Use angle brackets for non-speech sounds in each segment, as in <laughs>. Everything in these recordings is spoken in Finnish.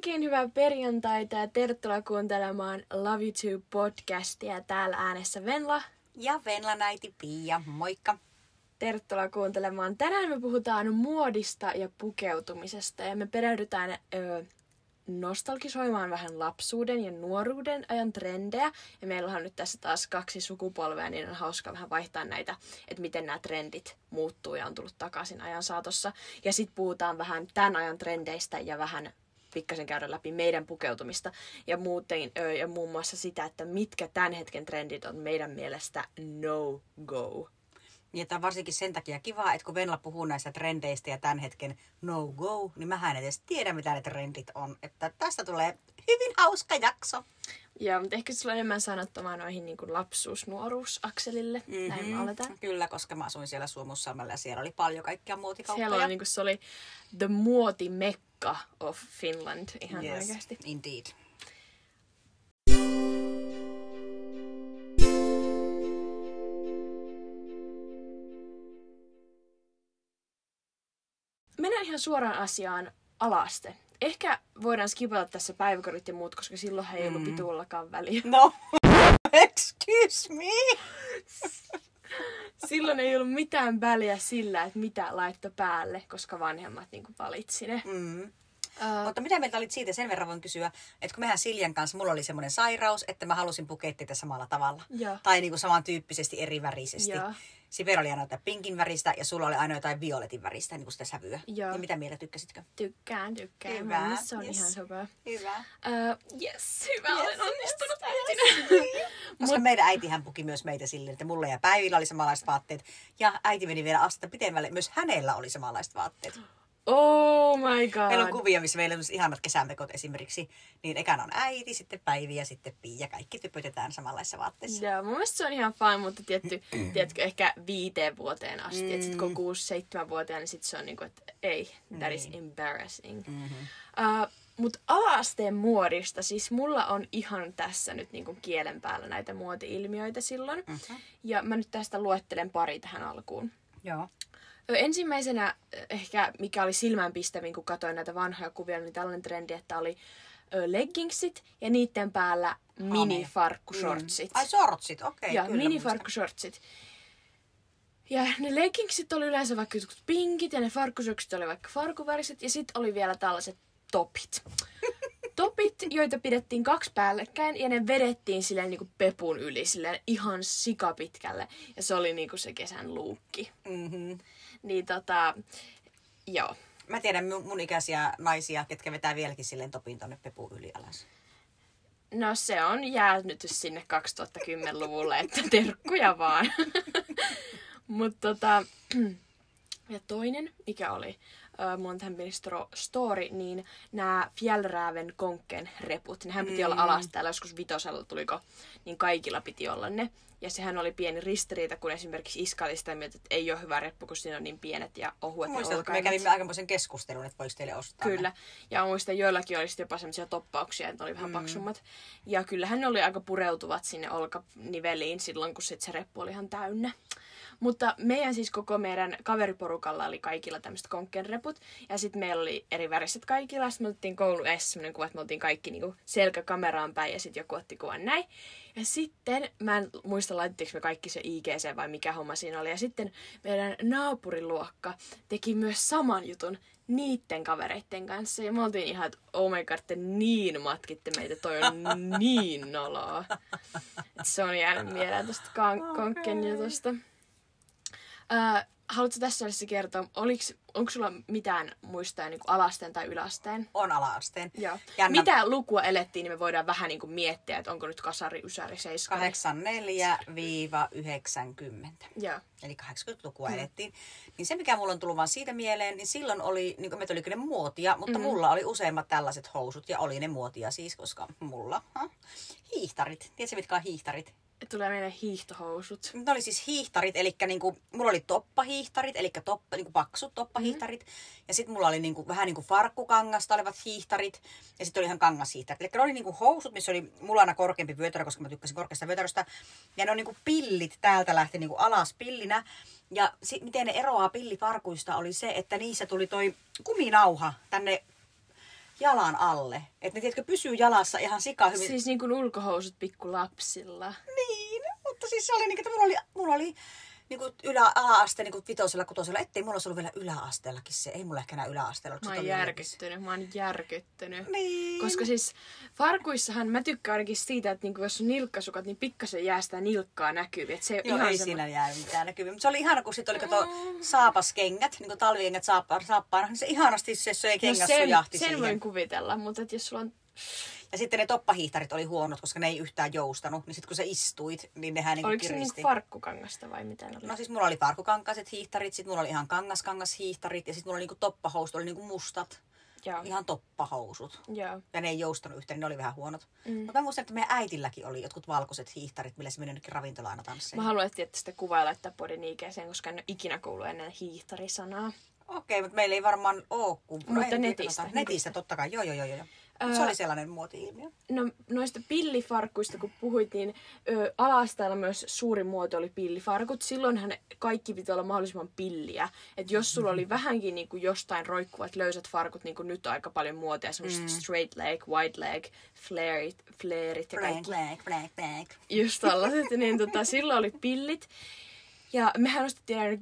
Oikein hyvää perjantaita ja tervetuloa kuuntelemaan Love You Too podcastia. Täällä äänessä Venla. Ja Venla-näiti Pia, moikka! Tervetuloa kuuntelemaan. Tänään me puhutaan muodista ja pukeutumisesta ja me perehdytään ö, nostalgisoimaan vähän lapsuuden ja nuoruuden ajan trendejä. Ja meillä on nyt tässä taas kaksi sukupolvea, niin on hauska vähän vaihtaa näitä, että miten nämä trendit muuttuu ja on tullut takaisin ajan saatossa. Ja sitten puhutaan vähän tämän ajan trendeistä ja vähän pikkasen käydä läpi meidän pukeutumista ja, muuten, ja muun muassa sitä, että mitkä tämän hetken trendit on meidän mielestä no-go. Niin, että on varsinkin sen takia kiva, että kun Venla puhuu näistä trendeistä ja tämän hetken no-go, niin mä en edes tiedä, mitä ne trendit on. Että tästä tulee hyvin hauska jakso. Joo, mutta ehkä sulla on enemmän sanottavaa noihin niin kuin lapsuus-nuoruus-akselille. Mm-hmm. Näin me aletaan. Kyllä, koska mä asuin siellä Suomussalmella ja siellä oli paljon kaikkia muotikauppoja. Siellä oli, niin kuin, se oli the muotimekka of Finland ihan yes, oikeasti. indeed. Mennään ihan suoraan asiaan alaste. Ehkä voidaan skipata tässä päiväkodit ja muut, koska silloin ei ollut Mm. pituullakaan väliä. No, <laughs> excuse me. <laughs> Silloin ei ollut mitään väliä sillä, että mitä laittoi päälle, koska vanhemmat niin valitsi ne. Mm. Uh, Mutta mitä mieltä olit siitä? Sen verran voin kysyä, että kun mehän Siljan kanssa, mulla oli semmoinen sairaus, että mä halusin pukea teitä samalla tavalla. Joo. Tai niin kuin samantyyppisesti eri värisesti. Joo. Siper oli aina jotain pinkin väristä ja sulla oli aina jotain violetin väristä, niin kuin sitä sävyä. Joo. Niin mitä mieltä tykkäsitkö? tykkään, tykkään. Hyvä, mielestä se on yes. ihan hyvä. Hyvä. Uh, yes, hyvä, Yes, olen onnistunut yes, äitinä. <laughs> Koska meidän äitihän puki myös meitä silleen, että mulla ja Päivillä oli samanlaiset vaatteet. Ja äiti meni vielä astetta pitemmälle. Myös hänellä oli samanlaiset vaatteet. Oh my god. Meillä on kuvia, missä meillä on ihanat kesämekot esimerkiksi. Niin ekana on äiti, sitten Päivi ja sitten Pia. Kaikki typötetään samanlaisissa vaatteissa. Joo, mun mielestä se on ihan fine, mutta tietty, <clears throat> tiedätkö, ehkä viiteen vuoteen asti. Mm. Että sit kun kuusi, seitsemän vuotiaana, niin sit se on niinku, että ei, that is embarrassing. Mm-hmm. Uh, mutta ala-asteen muodista, siis mulla on ihan tässä nyt niinku kielen päällä näitä muoti-ilmiöitä silloin. Mhm. Ja mä nyt tästä luettelen pari tähän alkuun. Joo. Ensimmäisenä ehkä, mikä oli silmänpistävin, kun katsoin näitä vanhoja kuvia, niin tällainen trendi, että oli leggingsit ja niiden päällä minifarkkushortsit. Mm. Ai sortsit, okei. ja kyllä minifarkkushortsit. Ja ne leggingsit oli yleensä vaikka jotkut pinkit ja ne farkkushortsit oli vaikka farkuväriset ja sitten oli vielä tällaiset topit. <laughs> Topit, joita pidettiin kaksi päällekkäin ja ne vedettiin silleen niinku pepun yli silleen ihan sikapitkälle. Ja se oli niinku se kesän luukki. Mm-hmm. Niin tota, joo. Mä tiedän mun mun ikäisiä naisia, ketkä vetää vieläkin silleen topin tonne pepu yli alas. No se on jäänyt sinne 2010-luvulle, että terkkuja vaan. <laughs> Mutta tota, <clears throat> ja toinen, mikä oli, äh, mulla on tähän pieni stro- story, niin nämä Fjällräven konkken reput, nehän piti olla alas täällä joskus vitosella tuliko, niin kaikilla piti olla ne. Ja sehän oli pieni ristiriita, kun esimerkiksi Iska oli sitä mieltä, että ei ole hyvä reppu, kun siinä on niin pienet ja ohuet ja Muistatko, me kävimme aikamoisen keskustelun, että voisi teille ostaa ne? Kyllä. Ja muistan, joillakin oli sitten jopa semmoisia toppauksia, että ne oli vähän mm. paksummat. Ja kyllähän ne oli aika pureutuvat sinne olkaniveliin silloin, kun sit se reppu oli ihan täynnä. Mutta meidän siis koko meidän kaveriporukalla oli kaikilla tämmöiset konkkenreput. Ja sitten meillä oli eri väriset kaikilla. Sitten me otettiin koulu S semmoinen kuva, että me oltiin kaikki niinku selkä kameraan päin ja sitten joku otti kuvan näin. Ja sitten, mä en muista laitettiinko me kaikki se IGC vai mikä homma siinä oli. Ja sitten meidän naapuriluokka teki myös saman jutun niitten kavereitten kanssa. Ja me oltiin ihan, että oh my god, te niin matkitte meitä, toi on <laughs> niin noloa. Et se on jäänyt mieleen tuosta kan- konkken jutusta. Äh, haluatko tässä välissä kertoa, oliks, onko sulla mitään muistaa niin alasteen tai yläasteen? On ala-asteen. Joo. Jännä. Mitä lukua elettiin, niin me voidaan vähän niin kuin miettiä, että onko nyt kasari, ysäri, seiskari. 84-90. Joo. Eli 80-lukua mm. elettiin. Niin se, mikä mulla on tullut vaan siitä mieleen, niin silloin oli, niin kuin meitä oli kyllä muotia, mutta mm. mulla oli useimmat tällaiset housut, ja oli ne muotia siis, koska mulla, ha? hiihtarit. Tiedätkö, mitkä on hiihtarit? Tulee meille hiihtohousut. Ne oli siis hiihtarit, eli niinku, mulla oli toppahiihtarit, eli toppa, niinku paksut toppahiihtarit. Mm-hmm. Ja sitten mulla oli niinku, vähän niin kuin farkkukangasta olevat hiihtarit. Ja sitten oli ihan kangashiihtarit. Eli ne oli niinku housut, missä oli mulla aina korkeampi vyötärö, koska mä tykkäsin korkeasta vyötäröstä. Ja ne on niinku pillit täältä lähti niinku alas pillinä. Ja sit, miten ne eroaa pillifarkuista oli se, että niissä tuli toi kuminauha tänne jalan alle. Että ne tiedätkö, pysyy jalassa ihan sika hyvin. Siis niin kuin ulkohousut pikkulapsilla. Niin, mutta siis se oli niin, että mulla oli, mulla oli niin kuin ylä, ala-aste niin kuin vitosella, kutosella, ettei mulla olisi ollut vielä yläasteellakin se. Ei mulla ehkä enää yläasteella. Mä oon järkyttynyt, mä oon järkyttynyt. Niin. Koska siis farkuissahan mä tykkään ainakin siitä, että niinku jos on nilkkasukat, niin pikkasen jää sitä nilkkaa näkyviin. Et se Joo, ihan ei semmo- siinä jää mitään näkyviä. Mutta se oli ihana, kun sitten oli kato saapaskengät, niin kuin talvikengät saappa, saappaana, niin se ihanasti se söi No kengät sen, sujahti sen siihen. voin kuvitella, mutta jos sulla on... Ja sitten ne toppahiihtarit oli huonot, koska ne ei yhtään joustanut. Niin sitten kun sä istuit, niin nehän niin Oliko se kiristi. niinku farkkukangasta vai mitä ne oli? No siis mulla oli farkukankaiset hiihtarit, sitten mulla oli ihan kangaskangas hiihtarit ja sitten mulla oli niinku toppahousut, oli niinku mustat. Joo. Ihan toppahousut. Joo. Ja ne ei joustanut yhtään, niin ne oli vähän huonot. Mm. Mutta mä muistan, että meidän äitilläkin oli jotkut valkoiset hiihtarit, millä se meni jonnekin ravintolaan aina tansseihin. Mä haluan etsiä sitä kuvaa ja laittaa podin IGCen, koska en ole ikinä kuullut ennen hiihtarisanaa. Okei, mutta meillä ei varmaan ole kun... Mutta netistä. Netistä, totta kai. Joo, joo, joo. joo. Öö... Se oli sellainen muoti-ilmiö. No noista pillifarkkuista kun puhuit, niin ö, ala myös suuri muoto oli pillifarkut. Silloinhan kaikki piti olla mahdollisimman pilliä. Et jos sulla oli vähänkin niin kuin jostain roikkuvat löysät farkut, niin kuin nyt on aika paljon muotia, semmoiset mm. straight leg, wide leg, flaret, flaret ja kaikki black, black, black. just tällaiset, <laughs> niin tota, silloin oli pillit. Ja mehän ostettiin aina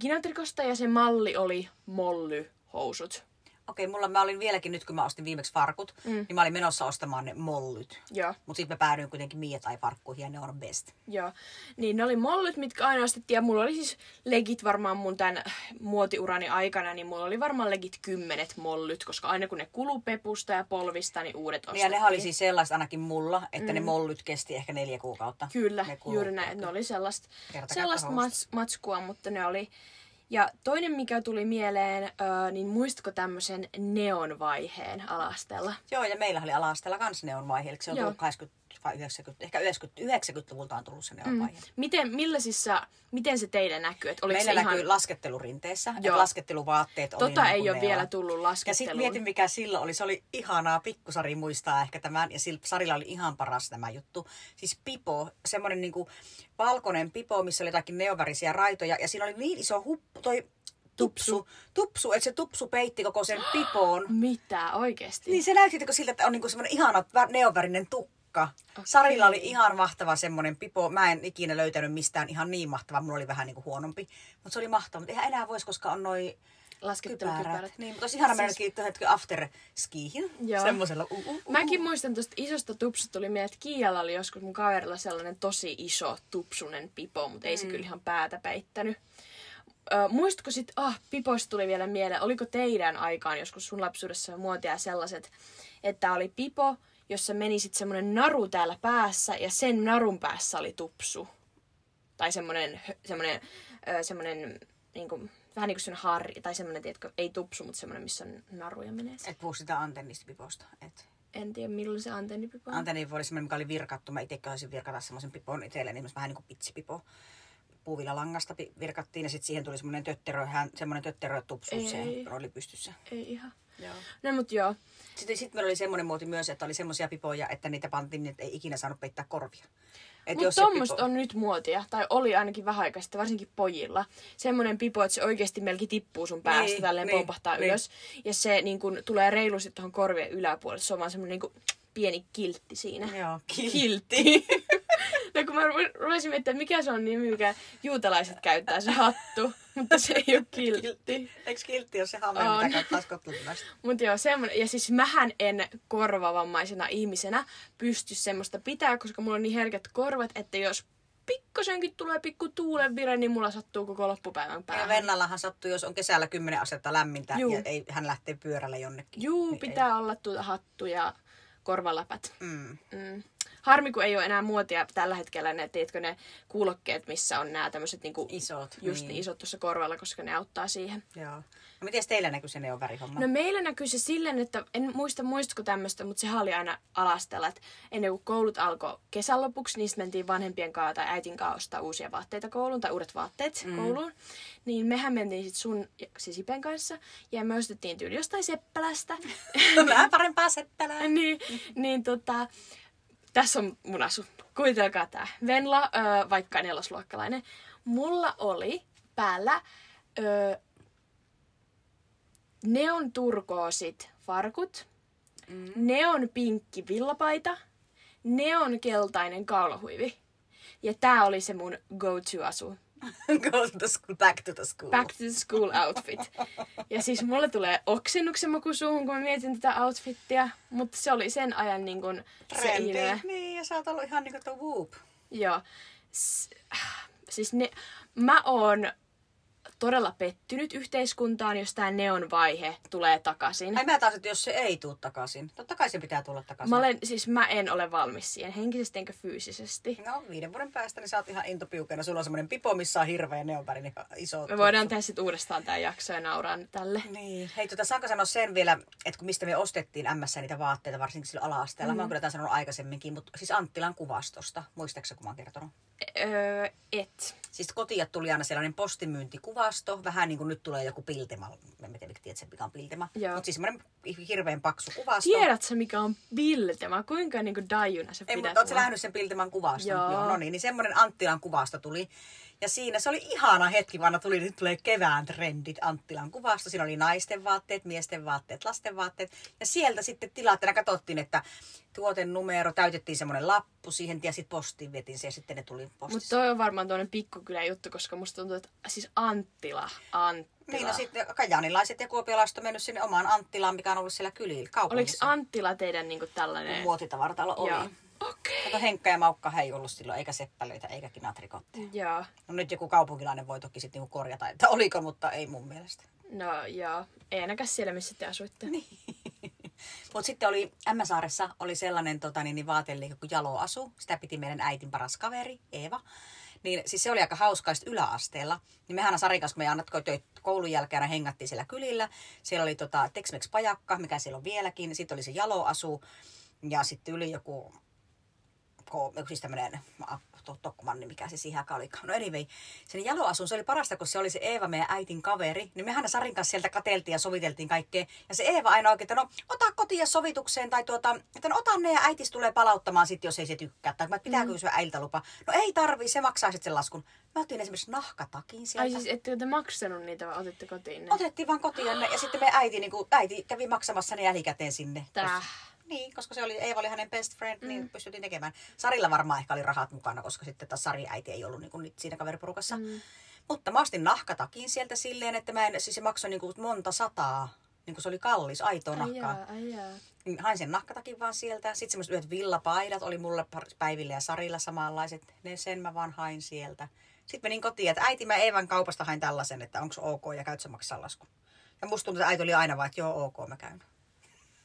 ja se malli oli mollyhousut. Okei, mulla mä olin vieläkin nyt, kun mä ostin viimeksi farkut, mm. niin mä olin menossa ostamaan ne mollyt. Joo. Mutta sitten mä päädyin kuitenkin Mia tai farkkuihin ja ne on best. Joo, niin ne oli mollyt, mitkä aina ostettiin. Ja mulla oli siis legit varmaan mun tämän muotiurani aikana, niin mulla oli varmaan legit kymmenet mollyt, koska aina kun ne kulu pepusta ja polvista, niin uudet ostettiin. Niin ja nehän oli siis sellaiset ainakin mulla, että mm. ne mollyt kesti ehkä neljä kuukautta. Kyllä, ne juuri näin. Ne oli sellaista, sellaista mats, matskua, mutta ne oli... Ja toinen, mikä tuli mieleen, öö, niin muistatko tämmöisen neonvaiheen alastella? Joo, ja meillä oli ala-asteella kans neon vaihe, eli se on Joo. tullut 80 vai 90, ehkä 90, 90-luvulta on tullut se vaihe. Miten, millaisissa, miten se teillä näkyy? Et oliko Meillä se näkyy ihan... laskettelurinteessä, että Joo. lasketteluvaatteet oli Tota niin ei ole vielä tullut Ja lasketteluun. sitten mietin, mikä silloin oli. Se oli ihanaa. Pikkusari muistaa ehkä tämän. Ja sillä Sarilla oli ihan paras tämä juttu. Siis pipo, semmoinen niinku valkoinen pipo, missä oli jotakin neovärisiä raitoja. Ja siinä oli niin iso huppu, toi tupsu, tupsu, että se tupsu peitti koko sen <gasps> pipoon. Mitä oikeesti? Niin se näytti siltä, että on niinku semmoinen ihana vä- neovärinen tukka. Okay. Sarilla oli ihan mahtava semmoinen pipo. Mä en ikinä löytänyt mistään ihan niin mahtava. Mulla oli vähän niinku huonompi. Mutta se oli mahtava. Mutta eihän enää voisi, koska on noi Laskettelukypärät. kypärät. Niin, mutta olisi ihana mennä Siis- siis... hetken after skiihin. Semmoisella. Uh, uh, uh. Mäkin muistan tuosta isosta tupsusta tuli mieleen, että Kiialla oli joskus mun kaverilla sellainen tosi iso tupsunen pipo, mutta ei se kyllä ihan päätä peittänyt. Ö, muistatko sit, ah, pipoista tuli vielä mieleen, oliko teidän aikaan joskus sun lapsuudessa muotia sellaiset, että oli pipo, jossa meni sit semmonen naru täällä päässä ja sen narun päässä oli tupsu. Tai semmonen, hö- semmonen, ö, semmonen niinku, vähän niin kuin semmonen harri, tai semmonen, tiedätkö, ei tupsu, mutta semmonen, missä on naruja menee. Et puhu sitä antennista piposta. Et En tiedä, milloin se antennipipo on. antenni oli semmoinen, mikä oli virkattu. Mä itse haluaisin virkata semmoisen pipon itselleni, niin vähän niin kuin pitsipipo. Puuvillalangasta pi- virkattiin ja sitten siihen tuli semmoinen tötterö, hän, semmoinen tötterö tupsu, Ei. se oli pystyssä. Ei ihan. Joo. No mut joo. Sitten sit meillä oli semmoinen muoti myös, että oli semmoisia pipoja, että niitä pantiin, niin että ei ikinä saanut peittää korvia. Mutta se tommosta pipo- on nyt muotia, tai oli ainakin vähän aikaa sitten, varsinkin pojilla. Semmoinen pipo, että se oikeasti melkein tippuu sun päästä, Niin, tälleen niin, pompahtaa niin. ylös. Ja se niin kun, tulee reilusti tuohon korvien yläpuolelle. Se on vaan semmoinen niin pieni kiltti siinä. Joo, Kiltti. <laughs> no kun mä ru- rupesin miettimään, että mikä se on nimi, mikä juutalaiset käyttää, se hattu. <laughs> Mutta se ei ole kiltti. Eikö kiltti ole se hame, On. mitä käyttää skotlantilaiset? <laughs> Mutta joo, semmonen. Ja siis mähän en korvavammaisena ihmisenä pysty semmoista pitää, koska mulla on niin herkät korvat, että jos pikkasenkin tulee pikku tuulenvire, niin mulla sattuu koko loppupäivän Ja päähän. Vennallahan sattuu, jos on kesällä 10 astetta lämmintä Juu. ja ei, hän lähtee pyörällä jonnekin. Juu, Niin pitää olla tuota hattu ja korvaläpät. Ei. Mm. Mm. Harmi, kun ei ole enää muotia tällä hetkellä ne, tiedätkö, ne kuulokkeet, missä on nämä tämmöiset niinku, Isot. just niin. isot tuossa korvalla, koska ne auttaa siihen. Joo. No miten teillä näkyy se neon värihomma? No meillä näkyy se silleen, että en muista muistatko tämmöistä, mutta sehän oli aina alastella, että ennen kuin koulut alkoi kesän lopuksi, niin mentiin vanhempien kanssa tai äitin kanssa ostaa uusia vaatteita kouluun tai uudet vaatteet mm. kouluun. Niin mehän mentiin sitten sun Sisipen kanssa ja me ostettiin tyyli jostain Seppälästä. <laughs> Vähän parempaa seppälää. <laughs> niin, niin tota, tässä on mun asu. Kuvitelkaa tää. Venla, ö, vaikka nelosluokkalainen. Mulla oli päällä ö, neon turkoosit farkut, mm. neon pinkki villapaita, neon keltainen kaulahuivi. Ja tää oli se mun go-to-asu. <laughs> Go to the school, back to the school. Back to the school outfit. Ja siis mulle tulee oksennuksen maku suuhun, kun mä mietin tätä outfittia. Mutta se oli sen ajan niin kun se Trendi. ilme. Niin, ja sä oot ollut ihan niinku tuo whoop. Joo. S- siis ne, mä oon todella pettynyt yhteiskuntaan, jos tämä neon vaihe tulee takaisin. Ai mä taas, että jos se ei tuu takaisin. Totta kai se pitää tulla takaisin. Mä, olen, siis mä en ole valmis siihen, henkisesti enkä fyysisesti. No, viiden vuoden päästä niin sä oot ihan intopiukena. Sulla on semmoinen pipo, missä on hirveä neonvärinen iso... Me voidaan tehdä sitten uudestaan tämä jakso ja nauraa nyt tälle. Niin. Hei, tota, saanko sanoa sen vielä, että kun mistä me ostettiin MS niitä vaatteita, varsinkin silloin ala-asteella. Mm. Mä oon kyllä tämän sanonut aikaisemminkin, mutta siis Anttilan kuvastosta. Muistaaksä, kun mä oon kertonut? Öö, et. Siis kotiin tuli aina sellainen postimyyntikuvasto, vähän niin kuin nyt tulee joku piltema. En tiedä, tiedät mikä on piltema. Mutta siis semmoinen hirveän paksu kuvasto. Tiedätkö, mikä on Biltema? Kuinka niinku dajuna se Ei, pidät mutta ootko mua? nähnyt sen Pilteman kuvaston? Joo. Joo. No niin, niin semmoinen Anttilan kuvasto tuli. Ja siinä se oli ihana hetki, vaan tuli, nyt tulee kevään trendit Anttilan kuvasta. Siinä oli naisten vaatteet, miesten vaatteet, lasten vaatteet. Ja sieltä sitten tilattena katsottiin, että tuotenumero, täytettiin semmoinen lappu siihen ja sitten postiin vietiin se ja sitten ne tuli Mutta postissa. toi on varmaan tuonne pikkukylän juttu, koska musta tuntuu, että siis Anttila, Anttila. Niin, no sitten kajaanilaiset ja kuopiolaiset on mennyt sinne omaan Anttilaan, mikä on ollut siellä kylillä, Oliko kaupungissa. Anttila teidän niinku tällainen... Muotitavaratalo oli. Joo. Okei. Kato, Henkka ja Maukka ei ollut silloin, eikä seppälöitä, eikä kinatrikotteja. Joo. No nyt joku kaupunkilainen voi toki sitten niinku korjata, että oliko, mutta ei mun mielestä. No joo. Ei ainakaan siellä, missä te asuitte. Niin. <laughs> Mutta sitten oli, Ämmäsaaressa oli sellainen tota, niin, niin vaateliike kuin Jalo Asu. Sitä piti meidän äitin paras kaveri, Eeva. Niin siis se oli aika hauskaa sit yläasteella. Niin mehän Sarin kanssa, kun me annat koulun jälkeen hengattiin siellä kylillä. Siellä oli tota, Tex-Mex pajakka, mikä siellä on vieläkin. Sitten oli se Jalo Asu. Ja sitten yli joku joku siis tämmönen to, Tokkumanni, mikä se siihen aikaan olikaan. No anyway, sen jaloasun, se oli parasta, kun se oli se Eeva, meidän äitin kaveri. Niin mehän Sarin kanssa sieltä kateltiin ja soviteltiin kaikkea. Ja se Eeva aina oikein, että no ota kotiin sovitukseen tai tuota, että no ota ne ja äitis tulee palauttamaan sitten, jos ei se tykkää. Tai mä pitääkö kysyä äiltä lupa. No ei tarvii, se maksaa sitten sen laskun. Mä otin esimerkiksi nahkatakin sieltä. Ai siis ettekö te maksanut niitä vai otitte kotiin ne? Otettiin vaan kotiin ja, ne, ja sitten meidän äiti, niin kuin, äiti kävi maksamassa ne jälkikäteen sinne. Täh. Niin, koska se oli, Eeva oli hänen best friend, mm. niin pystyttiin tekemään. Sarilla varmaan ehkä oli rahat mukana, koska sitten taas Sari äiti ei ollut niin kuin siinä kaveriporukassa. Mm. Mutta mä ostin nahkatakin sieltä silleen, että mä en, siis se maksoi niin kuin monta sataa, niin kuin se oli kallis, aitoa Ai nahkaa. jaa, ai jaa. Niin Hain sen nahkatakin vaan sieltä. Sitten semmoiset yhdet villapaidat oli mulle Päiville ja Sarilla samanlaiset. Ne sen mä vaan hain sieltä. Sitten menin kotiin, että äiti mä Eevan kaupasta hain tällaisen, että onko ok ja käyt sä maksaa lasku. Ja musta tuntuu, että äiti oli aina vaan, että joo ok mä käyn.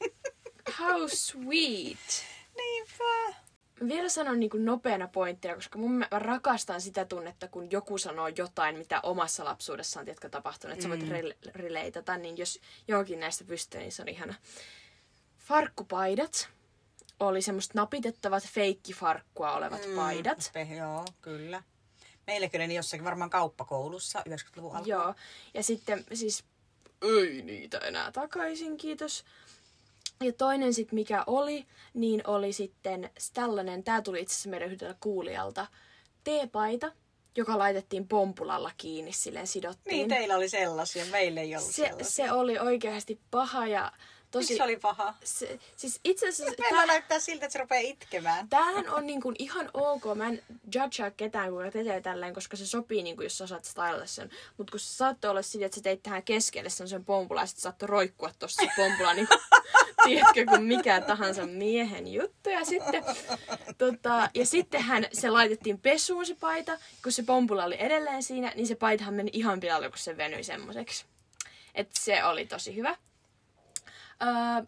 <laughs> How sweet. Niinpä. Vielä sanon niin kuin nopeana pointtina, koska mun, mä rakastan sitä tunnetta, kun joku sanoo jotain, mitä omassa lapsuudessaan tiedätkö, tapahtunut, että sä voit rel- relatata, niin jos johonkin näistä pystyy, niin se on ihana. Farkkupaidat oli semmoista napitettavat feikkifarkkua olevat mm. paidat. Pe, joo, kyllä. Meilläkin oli ne jossakin varmaan kauppakoulussa 90-luvun alkuun. Joo, ja sitten siis ei niitä enää takaisin, kiitos. Ja toinen sitten mikä oli, niin oli sitten tällainen, tämä tuli itse asiassa meidän yhdeltä kuulijalta, teepaita, joka laitettiin pompulalla kiinni, silleen sidottiin. Niin, teillä oli sellaisia, meillä ei ollut se, sellaisia. se oli oikeasti paha ja tosi... Miksi se oli paha? Se, siis itse asiassa... Tää- näyttää siltä, että se rupeaa itkemään. Tämähän on niin kuin ihan ok. Mä en judgea ketään, kuka tekee tälleen, koska se sopii, niin kuin, jos sä osaat stylata sen. Mutta kun se saattoi olla siitä, että sä teit tähän keskelle sen, sen pompula ja sit saattoi roikkua tossa se pompula, niin kuin, <laughs> tiedätkö, kuin mikä tahansa miehen juttu. Ja sitten, tota, ja sittenhän se laitettiin pesuun se paita. Kun se pompula oli edelleen siinä, niin se paitahan meni ihan pilalle, kun se venyi semmoiseksi. Et se oli tosi hyvä. Öö,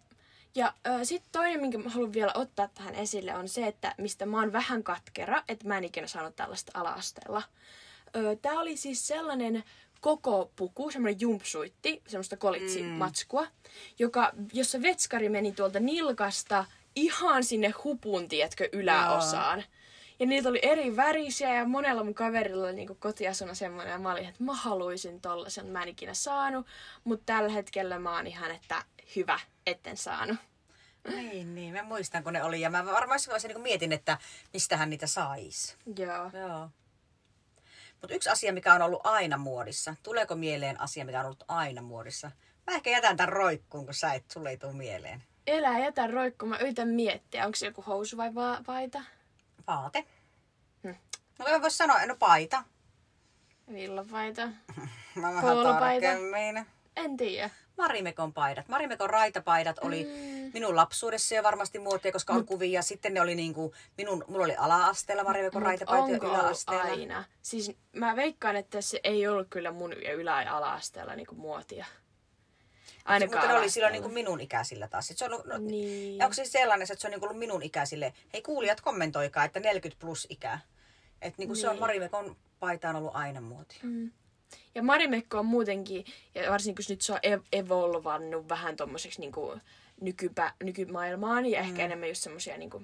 ja öö, sitten toinen, minkä mä haluan vielä ottaa tähän esille, on se, että mistä mä oon vähän katkera, että mä en ikinä saanut tällaista ala-asteella. Öö, Tää oli siis sellainen koko puku, semmoinen jumpsuitti, semmoista kolitsimatskua, mm. joka, jossa vetskari meni tuolta nilkasta ihan sinne hupun, tiedätkö, yläosaan. Ja niitä oli eri värisiä ja monella mun kaverilla oli niinku kotiasuna semmoinen ja mä olin, että mä haluaisin tollasen, mä en ikinä saanut. Mutta tällä hetkellä mä oon ihan, että hyvä, etten saanut. Niin, niin. Mä muistan, kun ne oli. Ja mä varmaan jossain niin mietin, että mistähän niitä sais. Joo. Joo. Mutta yksi asia, mikä on ollut aina muodissa. Tuleeko mieleen asia, mikä on ollut aina muodissa? Mä ehkä jätän tämän roikkuun, kun sä et, sulle ei tule mieleen. elää jätä roikku. Mä yritän miettiä, onko se joku housu vai va- paita? Vaate. Hmm. No en voi sanoa, no paita. Villapaita. <laughs> Mä vähän tarkemmin. En tiedä. Marimekon paidat. Marimekon raitapaidat oli Mm. minun lapsuudessa jo varmasti muotia, koska on kuvia. Sitten ne oli niinku, minun, mulla oli ala-asteella Marimekon Mut raitapaita ja yläasteella. aina? Siis mä veikkaan, että se ei ollut kyllä mun ylä- ja ala-asteella niinku muotia. Ainakaan Mutta ne oli silloin ala-asteella. niinku minun ikäisillä taas. Se on, ollut- no, Niin. Ja onko se sellainen, että se on niinku ollut minun ikäisille? Hei kuulijat, kommentoikaa, että 40 plus ikää. Että niinku se on Niin. Marimekon paita on ollut aina muotia. Mm. Ja Marimekko on muutenkin, ja varsinkin kun nyt se on ev- evolvannut vähän tommoseksi niinku nykypä, nykymaailmaan, ja ehkä Mm. enemmän just semmosia niinku,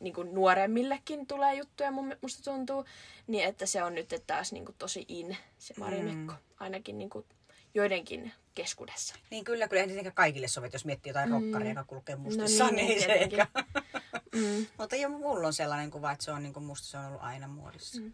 niinku nuoremmillekin tulee juttuja, mun, musta tuntuu, niin että se on nyt taas niinku tosi in, se Marimekko. Mm. Ainakin niinku joidenkin keskuudessa. Niin kyllä, kyllä ei kaikille sovi, jos miettii jotain Mm. rokkaria, joka kulkee No mustissa, niin, niin, se ehkä. <laughs> Mm. Mutta jo mulla on sellainen kuva, että se on niinku musta se on ollut aina muodissa. Mm.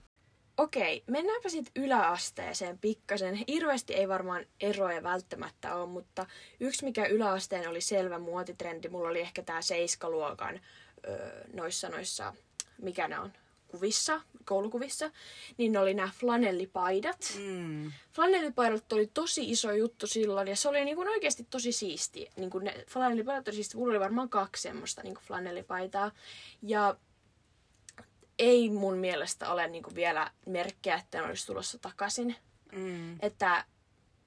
Okei, mennäänpä sitten yläasteeseen pikkasen. Hirveästi ei varmaan eroja välttämättä ole, mutta yksi mikä yläasteen oli selvä muotitrendi, mulla oli ehkä tämä seiskaluokan öö, noissa noissa, mikä ne on, kuvissa, koulukuvissa, niin ne oli nämä flanellipaidat. Mm. Flanellipaidat oli tosi iso juttu silloin ja se oli niin kuin oikeasti tosi siisti. Niin kuin ne flanellipaidat oli siisti. Mulla oli varmaan kaksi semmoista niin kuin flanellipaitaa. Ja ei mun mielestä ole niin vielä merkkejä, että ne olisi tulossa takaisin. Mm. Että,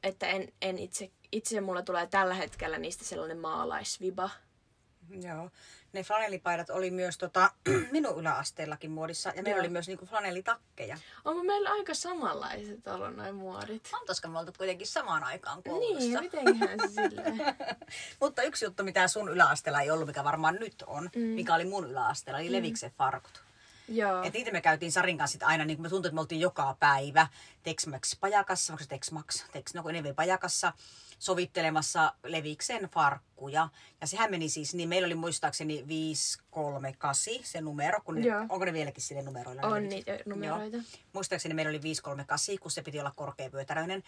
että en, en itse, itse mulla tulee tällä hetkellä niistä sellainen maalaisviba. Joo. Ne flanellipaidat oli myös tota, <clears throat> minun yläasteellakin muodissa. Ja meillä Joo. oli myös niinku flanellitakkeja. Onko meillä aika samanlaiset ollut noin muodit? Oltaisiko me oltu kuitenkin samaan aikaan Niin, koulussa? mitenköhän se silleen? <laughs> Mutta yksi juttu, mitä sun yläasteella ei ollut, mikä varmaan nyt on, mm. mikä oli mun yläasteella, oli leviksen farkut. Joo. Et niitä me käytiin Sarin kanssa sit aina, niin kuin me tuntui, että me oltiin joka päivä Tex-Mex pajakassa, onko se Tex-Max, Tex, no pajakassa sovittelemassa Leviksen farkkuja. Ja sehän meni siis, niin meillä oli muistaakseni 538 se numero, kun ne, onko ne vieläkin sille numeroilla? On niitä numeroita. Joo. Muistaakseni meillä oli 538, kun se piti olla korkeavyötäröinen.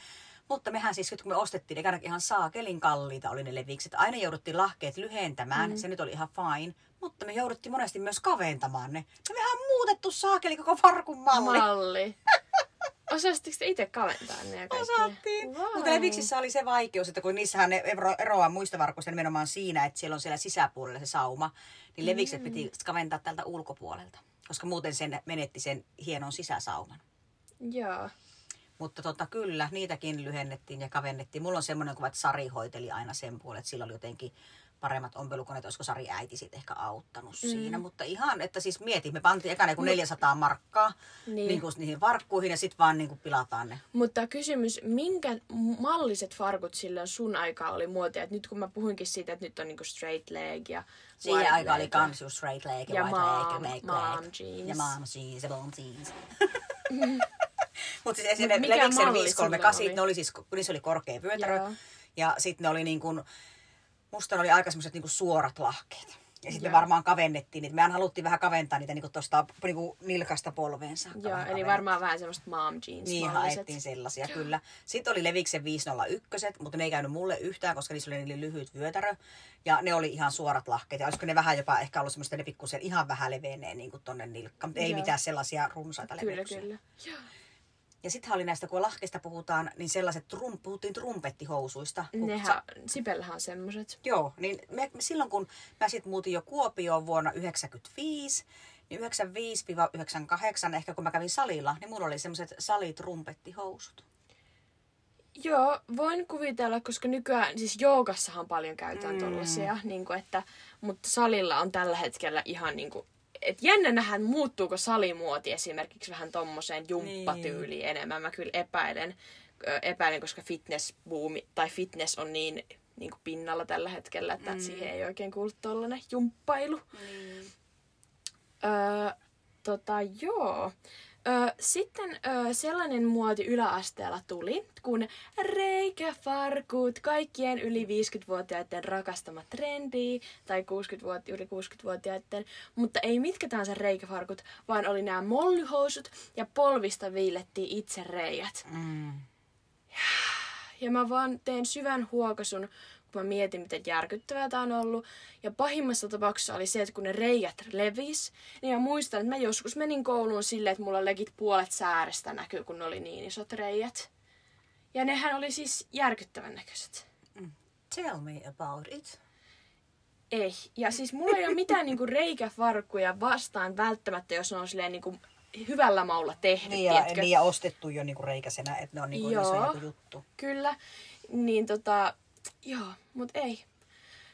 Mutta mehän siis, kun me ostettiin, ne ainakin ihan saakelin kalliita oli ne levikset. Aina jouduttiin lahkeet lyhentämään, mm. se nyt oli ihan fine. Mutta me jouduttiin monesti myös kaventamaan ne. Me mehän muutettu saakeli koko farkun malli. Malli. <laughs> Osasitteko te itse kaventaa ne ja kaikki? Osattiin. Mutta leviksissä oli se vaikeus, että kun niissähän ne ero, eroaa muista varkoista nimenomaan siinä, että siellä on siellä sisäpuolella se sauma, niin levikset Mm. piti kaventaa tältä ulkopuolelta. Koska muuten sen menetti sen hienon sisäsauman. Joo. Mutta tota, kyllä, niitäkin lyhennettiin ja kavennettiin. Mulla on semmoinen kuva, että Sari hoiteli aina sen puolen, että sillä oli jotenkin paremmat ompelukoneet, olisiko Sari äiti sitten ehkä auttanut mm. siinä. Mutta ihan, että siis mietin, me pantiin ekana joku 400 markkaa Niin. niin. Niin kuin niihin varkkuihin ja sitten vaan niin kuin pilataan ne. Mutta kysymys, minkä malliset farkut silloin sun aikaa oli muotia? Et nyt kun mä puhuinkin siitä, että nyt on niinku straight leg ja Siihen aikaan oli kans just straight leg ja, Ja white mom- leg, ja mom leg, jeans. Ja mom jeans ja mom jeans. <laughs> <laughs> Mutta siis Mut mikä Leviksen malli 538, silloin oli? ne oli siis, niissä oli korkea vyötärö. Joo. Ja sitten ne oli niin kuin, musta oli aika semmoiset niin suorat lahkeet. Ja sitten me Joo. varmaan kavennettiin niitä. Mehän haluttiin vähän kaventaa niitä niin tuosta niin nilkasta polveen saakka. Joo, eli kaventaa. varmaan vähän semmoista mom jeans Niin haettiin sellaisia, kyllä. Sitten oli Leviksen 501, mutta ne ei käynyt mulle yhtään, koska niissä oli niin lyhyt vyötärö. Ja ne oli ihan suorat lahkeet. Ja olisiko ne vähän jopa ehkä ollut semmoista ne pikkusen ihan vähän levenee niin kuin tonne nilkkaan. Mutta ei Joo. mitään sellaisia runsaita Kyllä, leveyksiä. kyllä. Ja sitten oli näistä, kun lahkeista puhutaan, niin sellaiset, trum, puhuttiin trumpettihousuista. Nehän, Sipellähän on semmoset. Joo, niin me, silloin kun mä sitten muutin jo Kuopioon vuonna 1995, niin 95-98, ehkä kun mä kävin salilla, niin mulla oli semmoiset salitrumpettihoussut. Joo, voin kuvitella, koska nykyään, siis joogassahan paljon käytetään Mm. tollasia, niin kuin, että, mutta salilla on tällä hetkellä ihan niin kuin, et jännä nähdä, muuttuuko salimuoti esimerkiksi vähän tommoseen jumppatyyliin niin. enemmän. Mä kyllä epäilen, epäilen, koska fitness boomi, tai fitness on niin, niin kuin pinnalla tällä hetkellä, että mm. siihen ei oikein kuulu tollanen jumppailu. Niin. Öö, tota, joo. Öö, sitten öö, sellainen muoti yläasteella tuli, kun reikäfarkut, kaikkien yli 50-vuotiaiden rakastama trendi, tai 60 yli 60-vuotiaiden, mutta ei mitkä tahansa reikäfarkut, vaan oli nämä mollyhousut ja polvista viilettiin itse reijät. Mm. Ja mä vaan teen syvän huokasun, mä mietin, miten järkyttävää tämä on ollut. Ja pahimmassa tapauksessa oli se, että kun ne reijät levis, niin mä muistan, että mä joskus menin kouluun silleen, että mulla legit puolet säärestä näkyy, kun ne oli niin isot reijät. Ja nehän oli siis järkyttävän näköiset. Tell me about it. Ei. Ja siis mulla ei ole mitään niinku reikäfarkkuja vastaan välttämättä, jos ne on silleen niinku hyvällä maulla tehty, Niin ja, niin ja ostettu jo niinku reikäsenä, että ne on niinku Joo. juttu. Kyllä. Niin tota, joo, mut ei.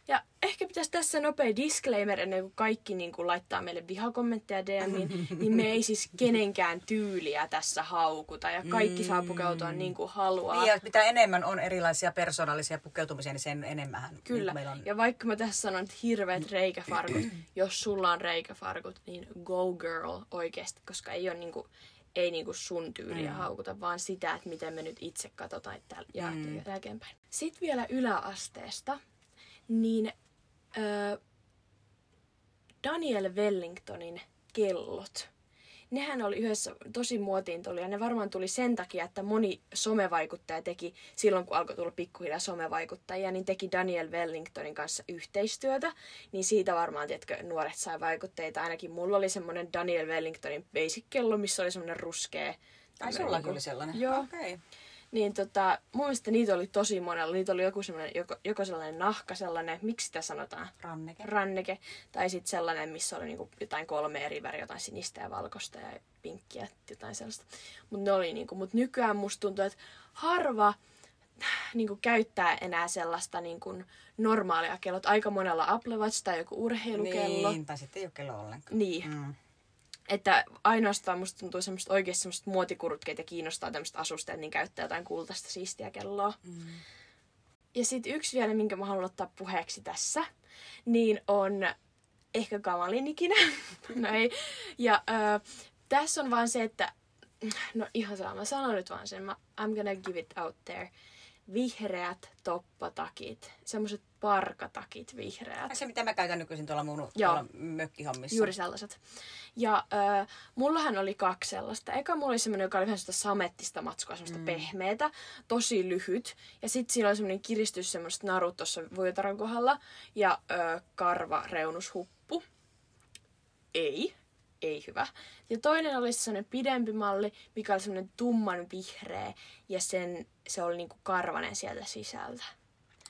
Ja ehkä pitäisi tässä nopea disclaimer ennen kuin kaikki niin kuin laittaa meille vihakommentteja DMiin, <laughs> niin me ei siis kenenkään tyyliä tässä haukuta ja kaikki saa pukeutua niin kuin haluaa. Niin, ja mitä enemmän on erilaisia persoonallisia pukeutumisia, niin sen enemmän Kyllä. Niin meillä on... Ja vaikka mä tässä sanon, että hirveät reikäfarkut, <clears throat> jos sulla on reikäfarkut, niin go girl oikeasti, koska ei ole niinku, ei niinku sun tyyliä mm. haukuta, vaan sitä, että miten me nyt itse katsotaan täällä mm. jälkeenpäin. Sitten vielä yläasteesta, niin ö, Daniel Wellingtonin kellot. Nehän oli yhdessä tosi muotiin tuli ja ne varmaan tuli sen takia, että moni somevaikuttaja teki silloin, kun alkoi tulla pikkuhiljaa somevaikuttajia, niin teki Daniel Wellingtonin kanssa yhteistyötä. Niin siitä varmaan, tiedätkö, nuoret sai vaikutteita. Ainakin mulla oli semmoinen Daniel Wellingtonin basic-kello, missä oli semmoinen ruskea. Ai tämmönen sullakin niinku- oli sellainen? Joo. Okay. Niin tota, mun mielestä niitä oli tosi monella. Niitä oli joku sellainen, joko, joko sellainen nahka, sellainen, miksi sitä sanotaan? Ranneke. ranneke, tai sitten sellainen, missä oli niinku jotain kolme eri väriä, jotain sinistä ja valkoista ja pinkkiä, jotain sellaista. Mutta ne oli niinku, mut nykyään musta tuntuu, että harva niinku käyttää enää sellaista niinku normaalia kellot. Aika monella Apple Watch tai joku urheilukello. Niin, tai sitten ei ole kello ollenkaan. Niin. Mm. Että ainoastaan musta tuntuu semmoista oikeasti semmoista muotikurutkeita ja kiinnostaa tämmöistä asusteet, niin käyttää jotain kultaista siistiä kelloa. Mm. Ja sitten yksi vielä, minkä mä haluan ottaa puheeksi tässä, niin on ehkä kamalin ikinä. <laughs> no ei. Ja ö, tässä on vaan se, että no ihan sama, mä sanon nyt vaan sen, mä, I'm gonna give it out there. Vihreät toppatakit, semmoset parkatakit vihreät. Se, mitä mä käytän nykyisin tuolla mun Joo. tuolla mökkihommissa. Juuri sellaiset. Ja äh, mullahan oli kaksi sellaista. Eka mulla oli semmoinen, joka oli vähän sellaista samettista matskua, semmoista mm. pehmeätä, tosi lyhyt. Ja sitten siinä oli semmoinen kiristys semmoista narut tuossa voitaran kohdalla. Ja äh, karva reunushuppu. Ei. Ei hyvä. Ja toinen oli semmoinen pidempi malli, mikä oli semmoinen tumman vihreä. Ja sen, se oli niinku karvanen sieltä sisältä.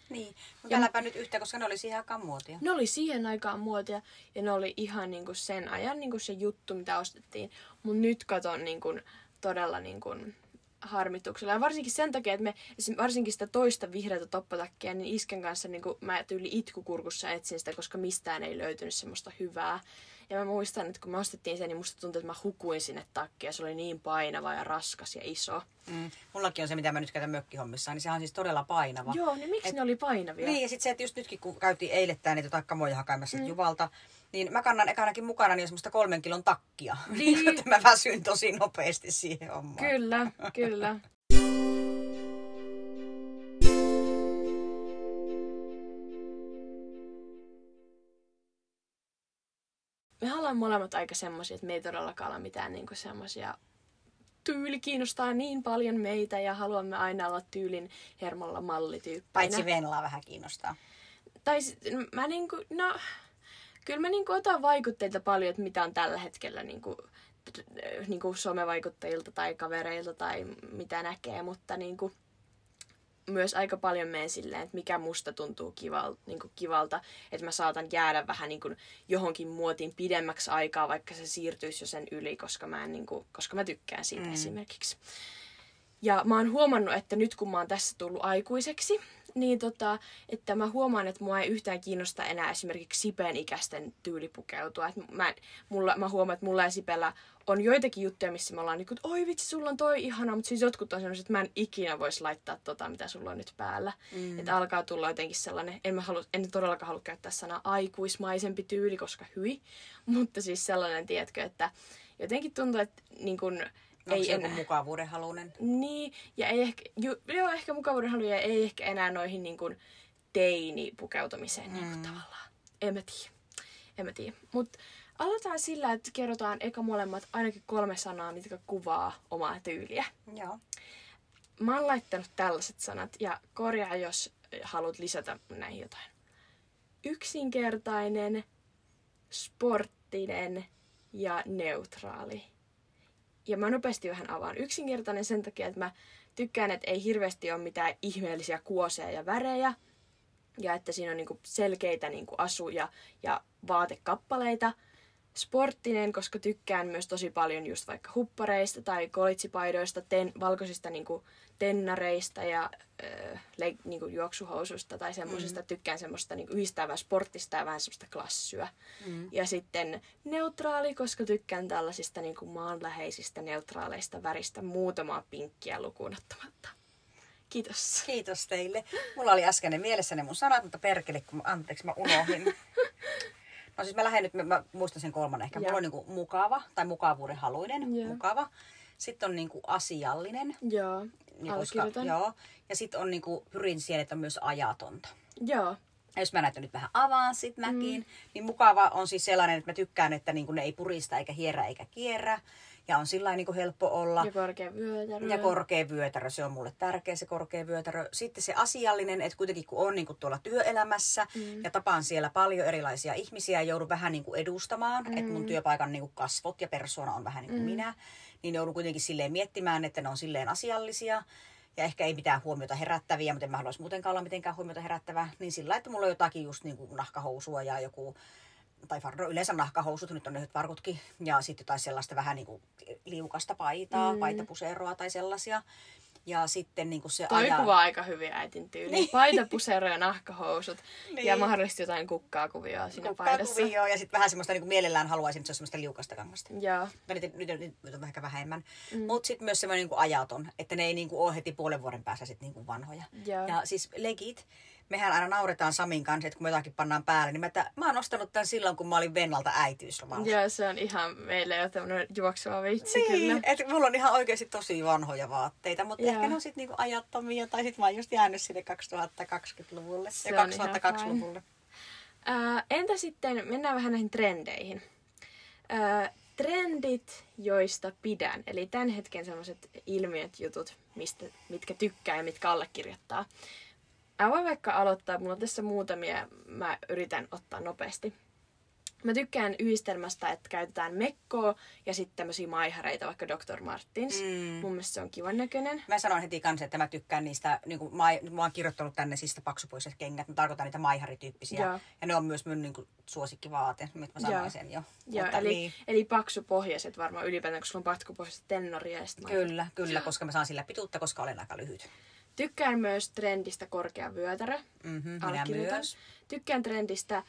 Niin, mutta äläpä nyt yhtä, koska ne oli siihen aikaan muotia. Ne oli siihen aikaan muotia ja ne oli ihan niinku sen ajan niinku se juttu, mitä ostettiin. Mutta nyt katon niinku todella niinku harmituksella. Ja varsinkin sen takia, että me varsinkin sitä toista vihreätä toppatakkia, niin isken kanssa niinku, mä tyyli itkukurkussa etsin sitä, koska mistään ei löytynyt semmoista hyvää. Ja mä muistan, että kun me ostettiin sen, niin musta tuntui, että mä hukuin sinne takkiin se oli niin painava ja raskas ja iso. Mm. Mullakin on se, mitä mä nyt käytän mökkihommissa, niin sehän on siis todella painava. Joo, niin miksi Et- ne oli painavia? Niin, ja sitten se, että just nytkin kun käytiin eilettäin niitä jotain kamoja hakemassa Mm. Juvalta, niin mä kannan ekanakin mukana niin semmoista kolmen kilon takkia. Niin. <laughs> Että mä väsyin tosi nopeasti siihen hommaan. Kyllä, kyllä. Ollaan molemmat aika semmoisia, että me ei todellakaan ole mitään niinku semmoisia tyyli kiinnostaa niin paljon meitä ja haluamme aina olla tyylin hermolla mallityyppeinä. Paitsi Venlaa vähän kiinnostaa. Tai mä niinku, no, kyllä mä niinku otan vaikutteita paljon, että mitä on tällä hetkellä niinku, niinku somevaikuttajilta tai kavereilta tai mitä näkee, mutta niinku, myös aika paljon menen silleen, että mikä musta tuntuu kivalta, niinku kivalta että mä saatan jäädä vähän niinku johonkin muotiin pidemmäksi aikaa, vaikka se siirtyisi jo sen yli, koska mä, en, niinku, koska mä tykkään siitä mm. esimerkiksi. Ja mä oon huomannut, että nyt kun mä oon tässä tullut aikuiseksi, niin tota, että mä huomaan, että mua ei yhtään kiinnosta enää esimerkiksi Sipen ikäisten tyyli pukeutua. Et mä, mulla, mä huomaan, että mulla ja Sipellä on joitakin juttuja, missä me ollaan niin kuin, oi vitsi, sulla on toi ihana, mutta siis jotkut on sellaiset, että mä en ikinä voisi laittaa tota, mitä sulla on nyt päällä. Mm. Että alkaa tulla jotenkin sellainen, en, mä halu, en todellakaan halua käyttää sanaa aikuismaisempi tyyli, koska hyi, <laughs> mutta siis sellainen, tiedätkö, että jotenkin tuntuu, että niin kuin, Onko ei enää. mukavuuden halunen? Niin, ja ei ehkä, ju, joo, ehkä mukavuuden haluja ja ei ehkä enää noihin niin kuin teini-pukeutumiseen niin kuin tavallaan. En mä tiedä. En mä tiedä. Mut aloitetaan sillä, että kerrotaan eka molemmat ainakin kolme sanaa, mitkä kuvaa omaa tyyliä. Joo. Mä oon laittanut tällaiset sanat ja korjaa, jos haluat lisätä näihin jotain. Yksinkertainen, sporttinen ja neutraali. Ja mä nopeasti vähän avaan. Yksinkertainen sen takia, että mä tykkään, että ei hirveästi ole mitään ihmeellisiä kuoseja ja värejä. Ja että siinä on niinku selkeitä niinku asuja ja vaatekappaleita – sporttinen, koska tykkään myös tosi paljon just vaikka huppareista tai kolitsipaidoista, ten, valkoisista niinku tennareista ja äh, le, niinku juoksuhousuista tai semmoisista. Mm. Tykkään semmoista niinku yhdistävää sporttista ja vähän semmoista klassyä. Mm. Ja sitten neutraali, koska tykkään tällaisista niinku maanläheisistä neutraaleista väristä muutamaa pinkkiä lukuun ottamatta. Kiitos. Kiitos teille. Mulla oli äsken mielessäni mun sanat, mutta perkele, kun anteeksi mä unohdin. <laughs> No siis mä lähden nyt, mä muistan sen kolmannen ehkä. Mulla on niinku mukava tai mukavuuden haluinen, mukava. Sitten on niinku asiallinen. Joo, niin koska, joo. Ja sitten on niinku, pyrin siihen, että on myös ajatonta. Joo. Ja jos mä näitä nyt vähän avaan sit mäkin, mm. niin mukava on siis sellainen, että mä tykkään, että niinku ne ei purista eikä hierä eikä kierrä ja on sillä niin helppo olla. Ja korkea vyötärö. Ja korkea vyötärö, se on mulle tärkeä se korkea vyötärö. Sitten se asiallinen, että kuitenkin kun on niin kuin tuolla työelämässä mm. ja tapaan siellä paljon erilaisia ihmisiä ja joudun vähän niin kuin edustamaan, mm. että mun työpaikan niin kuin kasvot ja persona on vähän niin kuin mm. minä, niin joudun kuitenkin silleen miettimään, että ne on silleen asiallisia ja ehkä ei mitään huomiota herättäviä, mutta en mä haluaisi muutenkaan olla mitenkään huomiota herättävää, niin sillä että mulla on jotakin just niin kuin nahkahousua ja joku tai fardo, yleensä nahkahousut, nyt on nyt farkutkin, ja sitten jotain sellaista vähän niin kuin liukasta paitaa, mm. paitapuseroa tai sellaisia. Ja sitten niin kuin se Toi aja... kuvaa aika hyvin äitin tyyli. Niin. Paitapusero ja nahkahousut. niin. Ja mahdollisesti jotain kukkaa kuvioa siinä kukkaa paidassa. Kuvioa, ja sitten vähän semmoista niin kuin mielellään haluaisin, että se on semmoista liukasta kangasta. Joo. Nyt, nyt, nyt, nyt on vähän vähemmän. Mm. Mutta sitten myös semmoinen niin ajaton, että ne ei niin kuin ole heti puolen vuoden päässä sit niin kuin vanhoja. Joo. Ja siis legit, mehän aina nauretaan Samin kanssa, että kun me jotakin pannaan päälle, niin mä, että, mä oon ostanut tämän silloin, kun mä olin Vennalta äitiyslomalla. Joo, se on ihan meille jo tämmöinen juoksuva vitsi niin, kyllä. että mulla on ihan oikeasti tosi vanhoja vaatteita, mutta Joo. ehkä ne on sitten niinku ajattomia, tai sitten mä oon just jäänyt sinne 2020-luvulle se ja 2002-luvulle. Äh, entä sitten, mennään vähän näihin trendeihin. Äh, trendit, joista pidän, eli tämän hetken sellaiset ilmiöt, jutut, mistä, mitkä tykkää ja mitkä allekirjoittaa. Mä voin vaikka aloittaa, mulla on tässä muutamia, mä yritän ottaa nopeasti. Mä tykkään yhdistelmästä, että käytetään mekkoa ja sitten tämmöisiä maihareita, vaikka Dr. Martins. Mm. Mun mielestä se on kivan näköinen. Mä sanon heti kanssa, että mä tykkään niistä, niin kuin, mä, mä oon kirjoittanut tänne siis paksupuiset kengät, mä tarkoitan niitä maiharityyppisiä. Ja, ja ne on myös mun niin kuin, suosikkivaate, nyt mä sanoin sen jo. Joo, Mutta, eli, niin. eli paksupohjaiset varmaan ylipäätään, koska sulla on paksupohjaiset tennoria. Ja kyllä, kyllä, koska mä saan sillä pituutta, koska olen aika lyhyt. Tykkään myös trendistä korkea vyötärö. Mm-hmm, minä myös. Tykkään trendistä,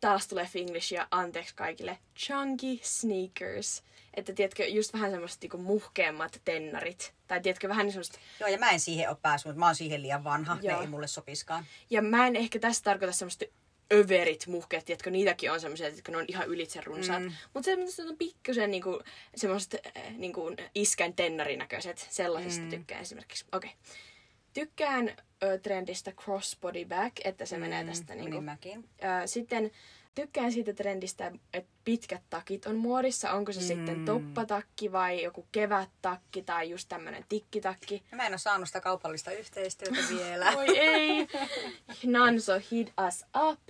taas tulee Finglish ja anteeksi kaikille, chunky sneakers. Että tiedätkö, just vähän semmoiset niinku muhkeammat tennarit. Tai tiedätkö, vähän niin semmoista... Joo, ja mä en siihen ole päässyt, mutta mä oon siihen liian vanha. Joo. Ne ei mulle sopiskaan. Ja mä en ehkä tässä tarkoita semmoista överit muhkeet, tiedätkö, niitäkin on semmoisia, että ne on ihan ylitse runsaat. Mm. Mutta se on pikkusen niinku, semmoiset niinku, iskän tennarinäköiset, sellaisista mm. tykkään esimerkiksi. Okei. Okay. Tykkään ö, trendistä crossbody back, että se mm, menee tästä niinku. Niin mäkin. Ö, sitten tykkään siitä trendistä, että pitkät takit on muodissa. Onko se mm. sitten toppatakki vai joku kevättakki tai just tämmönen tikkitakki. Mä en ole saanut sitä kaupallista yhteistyötä <laughs> vielä. Oi ei! <laughs> None so hit us up.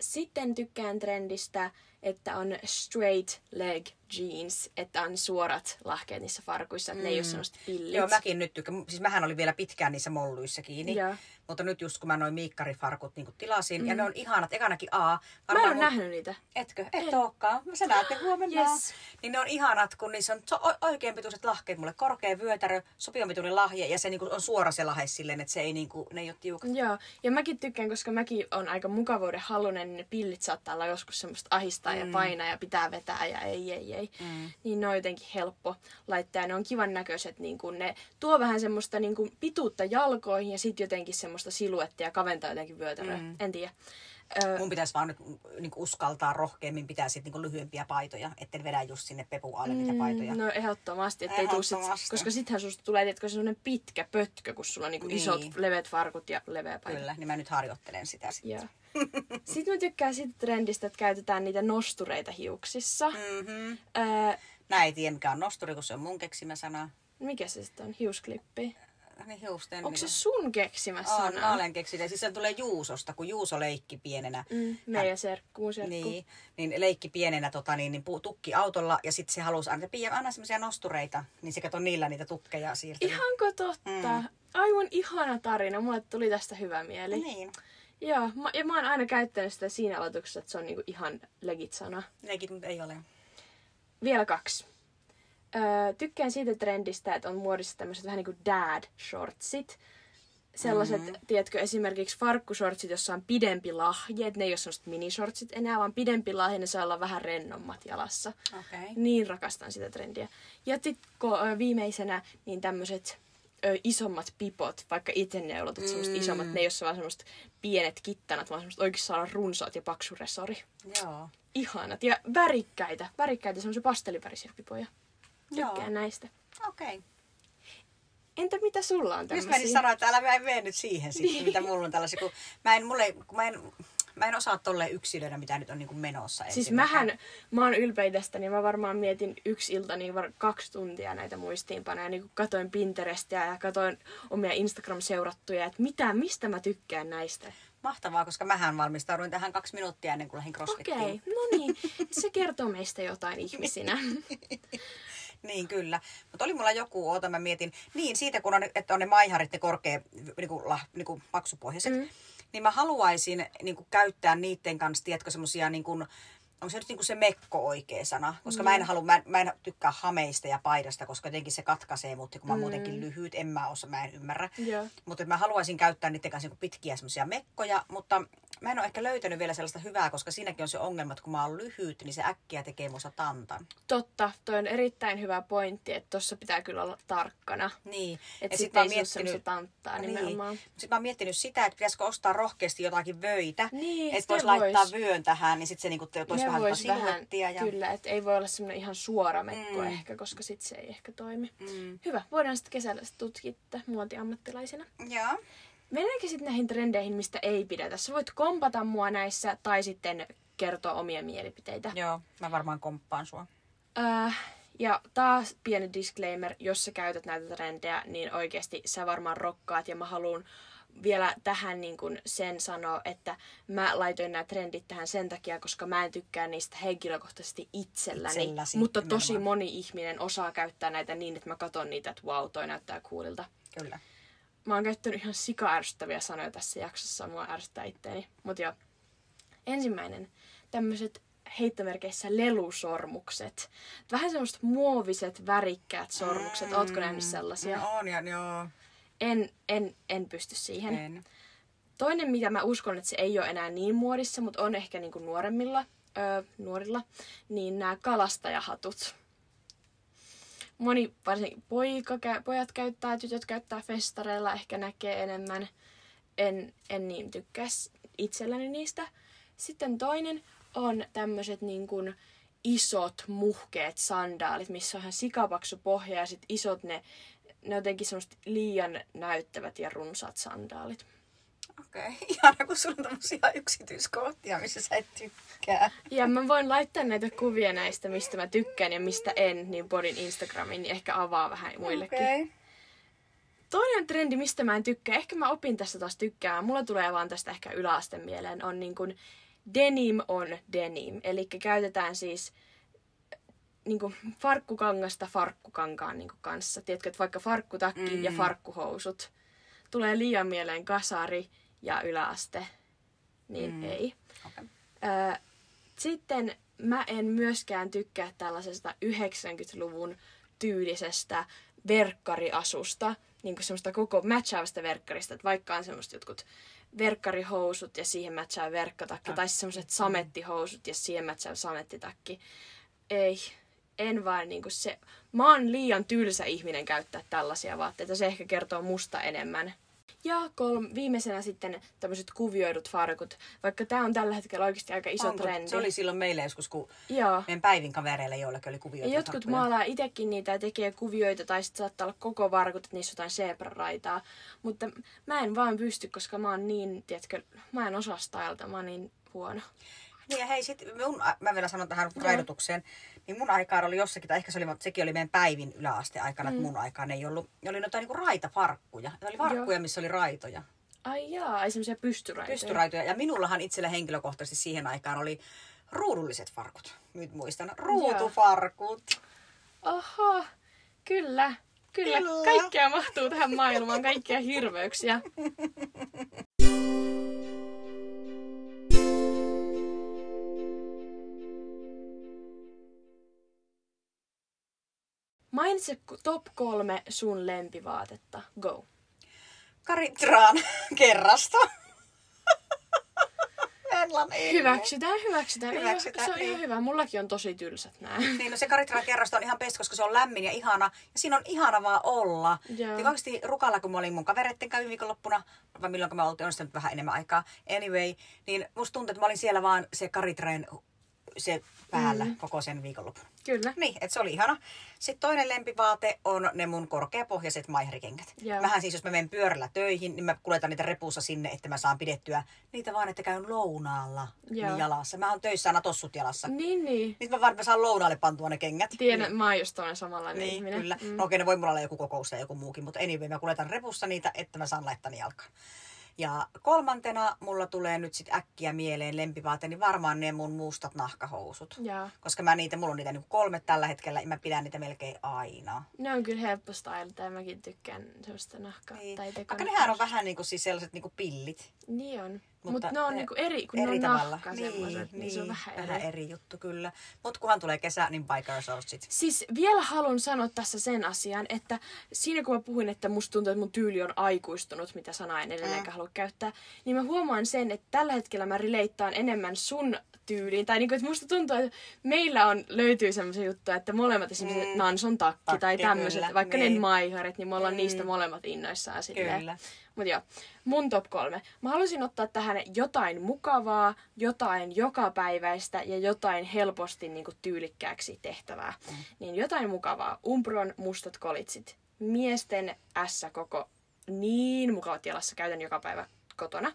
Sitten tykkään trendistä, että on straight leg jeans, että on suorat lahkeet niissä farkuissa, että mm. ne ei ole mm. semmoista pillit. Joo, mäkin nyt tykkään. Siis mähän oli vielä pitkään niissä molluissa kiinni. Ja. Mutta nyt just kun mä noin miikkarifarkut niin tilasin, mm. ja ne on ihanat, ekanakin A. Mä en ole mun... nähnyt niitä. Etkö? Et en. olekaan. Sä näette huomenna. Yes. Niin ne on ihanat, kun niissä on oikein pituiset lahkeet. Mulle korkea vyötärö, sopivan pituinen lahje, ja se niin kuin on suora se lahe silleen, että se ei, niin kuin, ne ei ole tiukat. Joo, ja mäkin tykkään, koska mäkin on aika mukavuuden halunen, niin ne pillit saattaa olla joskus semmoista ahistaa mm. ja painaa ja pitää vetää ja ei, ei, ei. Mm. Niin ne on jotenkin helppo laittaa. Ja ne on kivan näköiset, niin kuin ne tuo vähän semmoista niin kuin pituutta jalkoihin ja sitten jotenkin semmoista siluettia kaventaa jotenkin vyötäröä. Mm. En tiedä. Öö, Mun pitäisi vaan nyt niin uskaltaa rohkeammin pitää sit niin lyhyempiä paitoja, etten vedä just sinne pepu alle niitä mm, paitoja. No ehdottomasti, ettei ehdottomasti. Sit, koska sittenhän susta tulee tietkö sellainen pitkä pötkö, kun sulla on niin niin. isot leveät farkut ja leveä paita. Kyllä, niin mä nyt harjoittelen sitä sitten. sitten mä tykkään siitä trendistä, että käytetään niitä nostureita hiuksissa. Mm-hmm. Öö, Mä ei tiedä mikä on nosturi, kun se on mun keksimä sana. Mikä se sitten on? Hiusklippi? Niin hiusten. Onko se sun keksimä on, sana? olen keksinyt. Siis se tulee Juusosta, kun Juuso leikki pienenä. Mm, meidän serkku, serkku. Niin, niin leikki pienenä tota, niin, niin tukki autolla ja sitten se halusi aina, Pia, anna semmoisia nostureita, niin se kato niillä niitä tukkeja siirteli. Ihanko totta? Mm. Aivan ihana tarina. Mulle tuli tästä hyvä mieli. Niin, Joo, mä, ja mä oon aina käyttänyt sitä siinä aloituksessa, että se on niinku ihan legit sana. leikit, mutta ei ole. Vielä kaksi. Öö, tykkään siitä trendistä, että on muodissa tämmöiset vähän niin kuin dad shortsit. Sellaiset, mm-hmm. tiedätkö, esimerkiksi farkkushortsit, jossa on pidempi lahje, että ne ei ole sellaiset minishortsit enää, vaan pidempi lahje, ne saa olla vähän rennommat jalassa. Okay. Niin rakastan sitä trendiä. Ja sitten viimeisenä, niin tämmöiset isommat pipot, vaikka itse neulotat mm. semmoiset isommat, ne ei ole vaan semmoiset pienet kittanat, vaan semmoiset oikeasti saa runsaat ja paksu resori. Joo. Ihanat ja värikkäitä, värikkäitä semmoisia pastelivärisiä pipoja. Tykkään Joo. näistä. Okei. Okay. Entä mitä sulla on Just tämmöisiä? menin sanoa, että älä mä en mene nyt siihen sitten, mitä mulla on tällaisia, kun mä en, mulle, kun mä en, mä en osaa tolle yksilöidä, mitä nyt on niin kuin menossa. Siis mähän, mä oon ylpeä tästä, niin mä varmaan mietin yksi ilta niin var, kaksi tuntia näitä muistiinpanoja. Niin kun katoin Pinterestiä ja katoin omia Instagram-seurattuja, että mitä, mistä mä tykkään näistä. Mahtavaa, koska mähän valmistauduin tähän kaksi minuuttia ennen kuin lähdin crossfittiin. Okei, okay, no niin. Se kertoo meistä jotain ihmisinä. <laughs> Niin, kyllä. Mutta oli mulla joku, oota mä mietin, niin siitä kun on, että on ne maiharit, ne korkea, niinku, lah, niinku paksupohjaiset, mm. niin mä haluaisin niinku, käyttää niiden kanssa, tiedätkö, semmosia niin kuin, onko se nyt niinku se mekko oikea sana? Koska mm. mä, en halua, mä, en, mä en tykkää hameista ja paidasta, koska jotenkin se katkaisee mut, kun mä oon muutenkin lyhyt, en mä osaa, mä en ymmärrä. Joo. Mutta mä haluaisin käyttää niiden kanssa niinku pitkiä semmoisia mekkoja, mutta mä en ole ehkä löytänyt vielä sellaista hyvää, koska siinäkin on se ongelma, että kun mä oon lyhyt, niin se äkkiä tekee musta tantan. Totta, toi on erittäin hyvä pointti, että tossa pitää kyllä olla tarkkana. Niin. Että Ja sit ei miettinyt... semmoista tanttaa Niin. nimenomaan. Sitten mä oon miettinyt sitä, että pitäisikö ostaa rohkeasti jotakin vöitä. Niin, että vois se laittaa vois. vyön tähän, niin sitten se niinku toisi vähän vois tota siluettia. Ja... Kyllä, että ei voi olla semmoinen ihan suora mekko Mm. ehkä, koska sit se ei ehkä toimi. Mm. Hyvä, voidaan sitten kesällä sit tutkia tätä muotiammattilaisena. Joo. Mennäänkö sitten näihin trendeihin, mistä ei pidetä? Sä voit kompata mua näissä tai sitten kertoa omia mielipiteitä. Joo, mä varmaan komppaan sua. Äh, ja taas pieni disclaimer, jos sä käytät näitä trendejä, niin oikeasti sä varmaan rokkaat ja mä haluan vielä tähän niin kuin sen sanoa, että mä laitoin nämä trendit tähän sen takia, koska mä en tykkää niistä henkilökohtaisesti itselläni. Itselläsi, mutta tosi nimenomaan. moni ihminen osaa käyttää näitä niin, että mä katson niitä, että wow, toi näyttää coolilta. Kyllä. Mä oon käyttänyt ihan sika-ärsyttäviä sanoja tässä jaksossa, mua ärsyttää itteeni. Mut joo. Ensimmäinen, tämmöiset heittomerkeissä lelusormukset. Vähän semmoiset muoviset, värikkäät sormukset. Ootko nähnyt sellaisia? No, on ja joo. En, en, en pysty siihen. En. Toinen, mitä mä uskon, että se ei ole enää niin muodissa, mutta on ehkä niinku nuoremmilla, öö, nuorilla, niin nämä kalastajahatut. Moni, varsinkin poika, pojat käyttää, tytöt käyttää festareilla, ehkä näkee enemmän. En, en niin tykkää itselläni niistä. Sitten toinen on tämmöiset niin kuin isot, muhkeet sandaalit, missä on ihan sikapaksu pohja ja sit isot ne, ne jotenkin semmoista liian näyttävät ja runsaat sandaalit. Okei, okay. <laughs> ihana kun sulla on tämmöisiä yksityiskohtia, missä sä et tykkää. Ja mä voin laittaa näitä kuvia näistä, mistä mä tykkään ja mistä en, niin podin Instagramiin, niin ehkä avaa vähän muillekin. Okay. Toinen trendi, mistä mä en tykkää, ehkä mä opin tästä taas tykkäämään, mulla tulee vaan tästä ehkä yläasteen mieleen, on niin kuin denim on denim. Eli käytetään siis niin kuin farkkukangasta farkkukankaan niin kuin kanssa. Tiedätkö, että vaikka farkkutakki mm. ja farkkuhousut. Tulee liian mieleen kasari ja yläaste, niin mm. ei. Okay. Ö, sitten mä en myöskään tykkää tällaisesta 90-luvun tyylisestä verkkariasusta, niin kuin semmoista koko matchaavasta verkkarista, että vaikka on semmoista jotkut verkkarihousut ja siihen matchaa verkkatakki, tai semmoiset samettihousut ja siihen matchaa samettitakki. Ei, en vaan niinku se, mä oon liian tylsä ihminen käyttää tällaisia vaatteita, se ehkä kertoo musta enemmän. Ja kolm, viimeisenä sitten tämmöiset kuvioidut farkut, vaikka tää on tällä hetkellä oikeasti aika iso Onko? trendi. Se oli silloin meille joskus, kun Joo. meidän päivin kavereille joillekin oli Ja kuvioita. jotkut takkuja. maalaa itekin niitä ja tekee kuvioita tai sitten saattaa olla koko varkut, että niissä on jotain zebra-raitaa. Mutta mä en vaan pysty, koska mä oon niin, tiedätkö, mä en osaa stylata, mä oon niin huono. Niin ja hei, sit mun, mä vielä sanon tähän raidotukseen, niin mun aikaan oli jossakin, tai ehkä se oli, mutta sekin oli meidän päivin yläaste aikana, mm. että mun aikaan ei ollut, oli jotain niin raitafarkkuja. Ne oli farkkuja, Joo. missä oli raitoja. Ai jaa, ai semmoisia pystyraitoja. Pystyraitoja. Ja minullahan itsellä henkilökohtaisesti siihen aikaan oli ruudulliset farkut. Nyt muistan. Ruutufarkut. Oho, kyllä. Kyllä, Kyllä. kaikkea mahtuu tähän maailmaan, kaikkia hirveyksiä. <laughs> Mainitse top kolme sun lempivaatetta. Go. Karitraan Elmo. Hyväksytään, hyväksytään. Hyväksytään, se on ihan niin. hyvä. Mullakin on tosi tylsät nää. Niin, no se Karitran kerrosta on ihan best, koska se on lämmin ja ihana. Ja siinä on ihana vaan olla. Joo. Ja oikeasti Rukalla, kun mä olin mun kavereitten kävin viikonloppuna, vai milloin mä oltiin, on sitä nyt vähän enemmän aikaa. Anyway, niin musta tuntuu, että mä olin siellä vaan se Karitran se päällä mm. koko sen viikonlopun. Kyllä. Niin, että se oli ihana. Sitten toinen lempivaate on ne mun korkeapohjaiset maiherikengät. Joo. Mähän siis, jos mä menen pyörällä töihin, niin mä kuljetan niitä repussa sinne, että mä saan pidettyä niitä vaan, että käyn lounaalla Joo. niin jalassa. Mä oon töissä aina tossut jalassa. Niin, niin. Nyt mä vaan mä saan lounaalle pantua ne kengät. Tiedän, mä oon just toinen samanlainen Niin, ihminen. kyllä. Mm. No okei, ne voi mulla olla joku kokous tai joku muukin, mutta anyway, mä kuljetan repussa niitä, että mä saan laittaa ne jalkaan. Ja kolmantena mulla tulee nyt sit äkkiä mieleen lempivaate, niin varmaan ne mun mustat nahkahousut. Jaa. Koska mä niitä, mulla on niitä niinku kolme tällä hetkellä ja mä pidän niitä melkein aina. Ne on kyllä helppo stylata ja mäkin tykkään semmoista nahkaa. Niin. Tai Vaikka nehän on vähän niinku siis sellaiset niinku pillit. Niin on. Mutta Mutta Mut ne on ne- niinku eri, kun eri ne on tavalla. niin, niin, se on vähän eri. vähän eri juttu kyllä. Mut kunhan tulee kesä, niin biker shortsit. Siis vielä haluan sanoa tässä sen asian, että siinä kun mä puhuin, että musta tuntuu, että mun tyyli on aikuistunut, mitä sanaa en edelleenkään Mm. halua käyttää, niin mä huomaan sen, että tällä hetkellä mä rileittaan enemmän sun tyyliin. Tai niinku, että musta tuntuu, että meillä on, löytyy semmoisia juttuja, että molemmat esimerkiksi Mm. Nanson takki, Takki, tai tämmöiset, vaikka niin. ne maiharit, niin me ollaan Mm. niistä molemmat innoissaan silleen. Kyllä. Mutta joo, mun top kolme. Mä haluaisin ottaa tähän jotain mukavaa, jotain jokapäiväistä ja jotain helposti niinku tyylikkääksi tehtävää. Mm. Niin jotain mukavaa. Umbron mustat kolitsit. Miesten ässä koko niin mukavat jalassa. Käytän joka päivä kotona.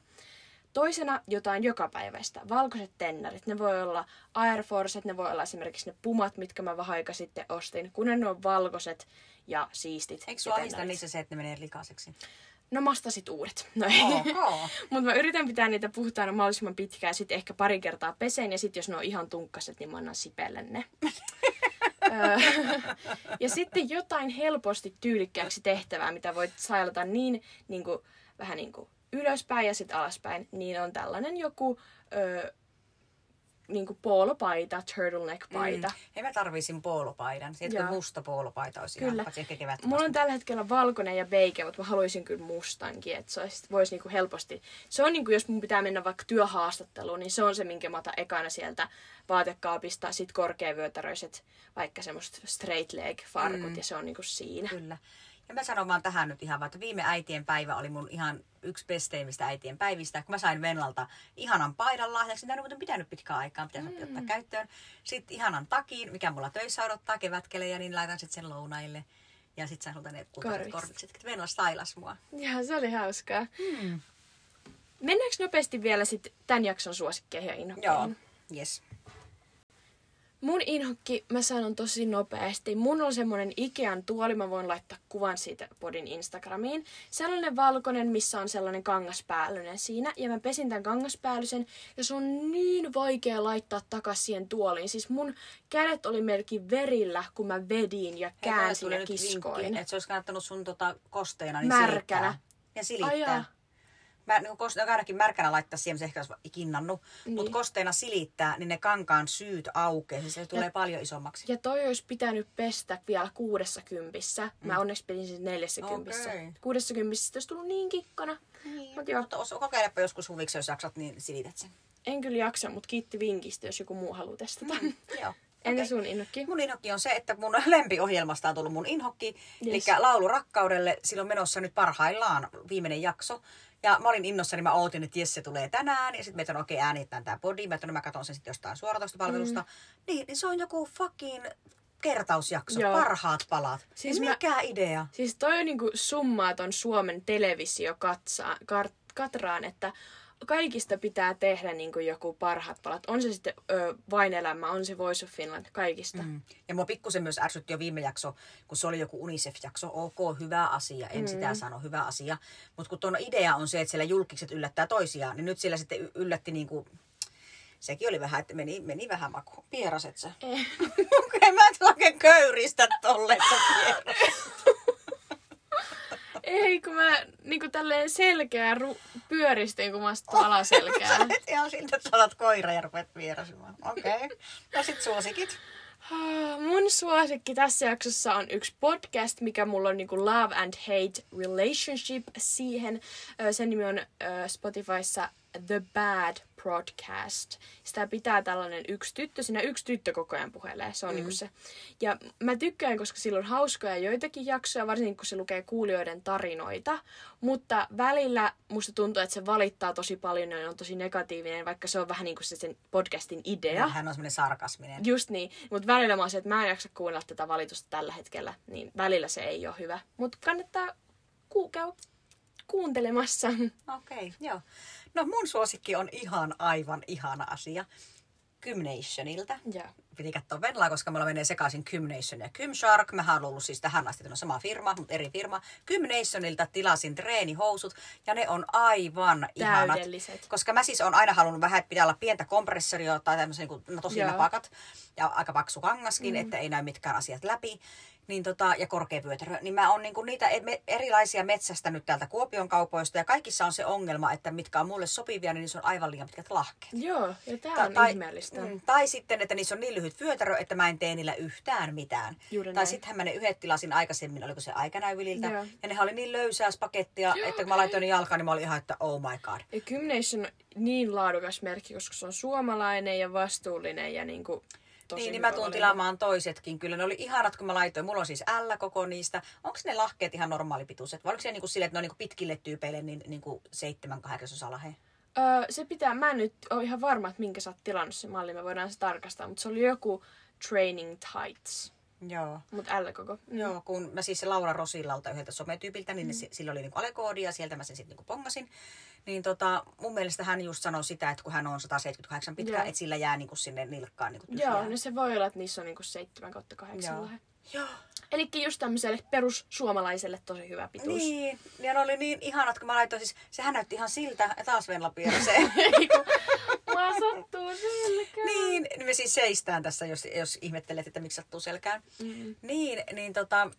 Toisena jotain jokapäiväistä. Valkoiset tennarit. Ne voi olla Air Forcet, ne voi olla esimerkiksi ne pumat, mitkä mä vähän aika sitten ostin. Kun ne on valkoiset ja siistit. Eikö sua tennarit. niissä se, että ne menee likaiseksi? No mastasit uudet. No ei. Ok. <laughs> Mutta mä yritän pitää niitä puhtaana mahdollisimman pitkään ja sitten ehkä pari kertaa peseen ja sitten jos ne on ihan tunkkaset, niin mä annan sipelle ne. <laughs> <laughs> Ja sitten jotain helposti tyylikkääksi tehtävää, mitä voit sailata niin, niin kuin, vähän niin kuin ylöspäin ja sitten alaspäin, niin on tällainen joku öö, niin kuin poolopaita, turtleneck-paita. Mm. Hei, mä tarvisin poolopaidan. Joo. musta poolopaita olisi Kyllä. ihan, ehkä. Mulla on tällä hetkellä valkoinen ja beige, mutta mä haluaisin kyllä mustankin, että se olisi, voisi niinku helposti... Se on niinku, jos mun pitää mennä vaikka työhaastatteluun, niin se on se, minkä mä otan ekana sieltä vaatekaapista. Sit korkeavyötäröiset, vaikka semmoista straight leg farkut, Mm. ja se on niinku siinä. Kyllä. Ja mä sanon vaan tähän nyt ihan vaan, että viime äitien päivä oli mun ihan yksi besteimmistä äitien päivistä. Kun mä sain Venlalta ihanan paidan lahjaksi, mitä on pitänyt pitkään aikaan, pitäisi mm. ottaa käyttöön. Sitten ihanan takin, mikä mulla töissä odottaa kevätkelejä, niin laitan sitten sen lounaille. Ja sitten sain sulta ne kultaiset korvikset. että Venla stylas mua. Ja se oli hauskaa. Mm. Mennäänkö nopeasti vielä sitten tämän jakson suosikkeihin ja Joo, yes. Mun inhokki, mä sanon tosi nopeasti. Mun on semmonen Ikean tuoli, mä voin laittaa kuvan siitä podin Instagramiin. Sellainen valkoinen, missä on sellainen kangaspäällinen siinä. Ja mä pesin tämän kangaspäällisen ja se on niin vaikea laittaa takas siihen tuoliin. Siis mun kädet oli melkein verillä, kun mä vedin ja käänsin ja kiskoin. että se olisi kannattanut sun tota kosteena niin Märkänä. silittää. Ja silittää. jaa. Mä niin koste, ainakin märkänä laittaa siihen, se ehkä olisi kinnannut. Niin. Mutta kosteena silittää, niin ne kankaan syyt aukeaa. Siis se tulee paljon isommaksi. Ja toi olisi pitänyt pestä vielä kuudessa kympissä. Mä onneksi pedin siis neljässä kympissä. Kuudessa kympissä olisi tullut niin kikkana. Niin. Mut joo. Mutta os- kokeilepa joskus huviksi, jos jaksat, niin silität sen. En kyllä jaksa, mutta kiitti vinkistä, jos joku muu haluaa testata. Mm. Joo. Entä Okei. sun innokki? Mun inhokki on se, että mun <laughs> lempiohjelmasta on tullut mun inhokki. Yes. Eli Laulu rakkaudelle. Sillä on menossa nyt parhaillaan viimeinen jakso. Ja mä olin innossani, mä ootin, että jes, se tulee tänään. Ja sitten mä että okei, okay, äänitetään tää podi. Mä no mä katson sen sitten jostain suoratoistopalvelusta. Mm. Niin, niin se on joku fucking kertausjakso. Joo. Parhaat palat. Siis mä- mikä idea? Siis toi on niinku summaaton Suomen televisio katsaa, kar, katraan, että kaikista pitää tehdä niin kuin joku parhaat palat. On se sitten ö, vain elämä, on se Voice of Finland, kaikista. Mm. Ja mua pikkusen myös ärsytti jo viime jakso, kun se oli joku UNICEF-jakso. Ok, hyvä asia, en mm. sitä sano, hyvä asia. Mutta kun tuon idea on se, että siellä julkiset yllättää toisiaan, niin nyt siellä sitten yllätti niin kuin sekin oli vähän, että meni, meni vähän maku. Pieraset sä? Eh. <laughs> Okei, mä oikein köyristä tolle, että <laughs> Ei, kun mä niinku tälleen selkeä ru- pyöristin, kun mä astun alaselkää. Sä <laughs> ihan siltä, että olet koira ja rupeat vierasimaan. Okei. Okay. No sit suosikit. Ah, Mun suosikki tässä jaksossa on yksi podcast, mikä mulla on niinku Love and Hate Relationship siihen. Sen nimi on Spotifyssa The Bad Broadcast. Sitä pitää tällainen yksi tyttö, siinä yksi tyttö koko ajan puhelee, se on mm. niinku se. Ja mä tykkään, koska sillä on hauskoja joitakin jaksoja, varsinkin kun se lukee kuulijoiden tarinoita. Mutta välillä musta tuntuu, että se valittaa tosi paljon ja on tosi negatiivinen, vaikka se on vähän niin kuin se sen podcastin idea. Hän on semmoinen sarkasminen. Just niin, mutta välillä mä oon se, että mä en jaksa kuunnella tätä valitusta tällä hetkellä, niin välillä se ei ole hyvä. Mutta kannattaa ku- käydä kuuntelemassa. Okei, okay, joo. No mun suosikki on ihan aivan ihana asia. Gymnationilta. Joo. Piti katsoa Venlaa, koska mulla menee sekaisin Gymnation ja Gymshark. Mä oon ollut siis tähän asti sama firma, mutta eri firma. Gymnationilta tilasin treenihousut ja ne on aivan ihanat. Koska mä siis on aina halunnut vähän, että pitää olla pientä kompressoria tai tämmöisiä niin kuin, no, tosi Joo. napakat ja aika paksu kangaskin, mm. että ei näy mitkään asiat läpi. Niin tota, ja korkea vyötärö. Niin mä oon niinku niitä e- erilaisia metsästänyt täältä Kuopion kaupoista ja kaikissa on se ongelma, että mitkä on mulle sopivia, niin niissä on aivan liian pitkät lahkeet. Joo, ja tää on tai, ihmeellistä. mm, tai sitten, että niissä on niin lyhyt vyötärö, että mä en tee niillä yhtään mitään. Juuri tai sittenhän mä ne yhdet tilasin aikaisemmin, oliko se aikanäyvililtä. Joo. Ja nehän oli niin löysää pakettia, Joo, että kun mä laitoin ne jalkaan, niin mä olin ihan, että oh my god. Ja Gymnation on niin laadukas merkki, koska se on suomalainen ja vastuullinen ja niinku tosi niin, niin mä tuun tilaamaan toisetkin. Kyllä ne oli ihanat, kun mä laitoin. Mulla on siis L koko niistä. Onko ne lahkeet ihan normaalipituiset? Vai oliko se niinku silleen, että ne on niinku pitkille tyypeille niin, niinku seitsemän kahdeksasosa lahe? Öö, se pitää, mä en nyt ole ihan varma, että minkä sä oot tilannut se malli, me voidaan se tarkastaa, mutta se oli joku training tights, Joo. mutta L koko. Mm. Joo, kun mä siis se Laura Rosillalta yhdeltä sometyypiltä, niin mm. sillä oli niinku alekoodi ja sieltä mä sen sitten niinku pongasin. Niin tota, mun mielestä hän just sanoi sitä, että kun hän on 178 pitkä, että sillä jää niinku sinne nilkkaan niinku Joo, no se voi olla, että niissä on niinku 7 kautta 8 Joo. lahe. Joo. Eli just tämmöiselle perussuomalaiselle tosi hyvä pituus. Niin, ja ne oli niin ihanat, kun mä laitoin siis, sehän näytti ihan siltä, ja taas Venla <laughs> kun, mua sattuu selkään. niin, niin me siis seistään tässä, jos, jos ihmettelet, että miksi sattuu selkään. Mm. Niin, niin tota,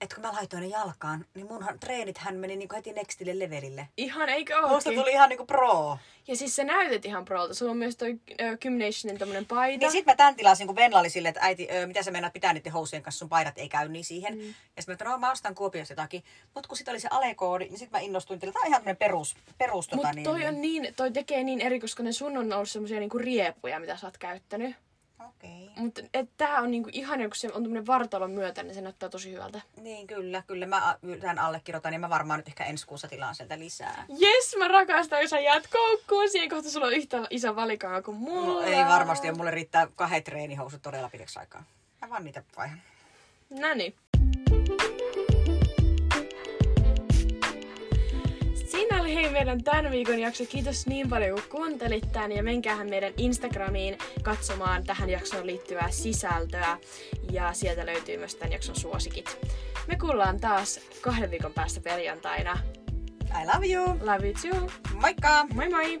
että kun mä laitoin ne jalkaan, niin munhan treenithän meni niinku heti nextille levelille. Ihan eikö Musta ookin? tuli ihan niinku pro. Ja siis sä näytät ihan prolta. Sulla on myös toi ö, Gymnationin tämmönen paita. Niin sit mä tän tilasin, kun Venla oli silleen, että äiti, ö, mitä sä meinaat pitää niiden housujen kanssa, sun paidat ei käy niin siihen. Mm. Ja sit mä että no mä ostan Kuopiosta jotakin. Mut kun sit oli se alekoodi, niin sit mä innostuin, että tää on ihan tämmönen perus, perus tota, Mutta niin, toi, on niin, toi tekee niin eri, koska ne sun on ollut semmosia niinku riepuja, mitä sä oot käyttänyt. Okei. Mutta tää on niinku ihana, kun se on tämmönen vartalon myötä, niin se näyttää tosi hyvältä. Niin kyllä, kyllä mä tämän allekirjoitan ja mä varmaan nyt ehkä ensi kuussa tilaan sieltä lisää. Jes, mä rakastan, kun sä jäät koukkuun. Siihen kohta sulla on yhtä iso valikoima kuin mulla. No, ei varmasti, ja mulle riittää kahdet treenihousut todella pitkäksi aikaa. Mä vaan niitä vaihan. Noniin. Oli hei meidän tämän viikon jakso. Kiitos niin paljon kun kuuntelit tän ja menkäähän meidän Instagramiin katsomaan tähän jaksoon liittyvää sisältöä ja sieltä löytyy myös tämän jakson suosikit. Me kuullaan taas kahden viikon päästä perjantaina. I love you! Love you too. Moikka! Moi moi!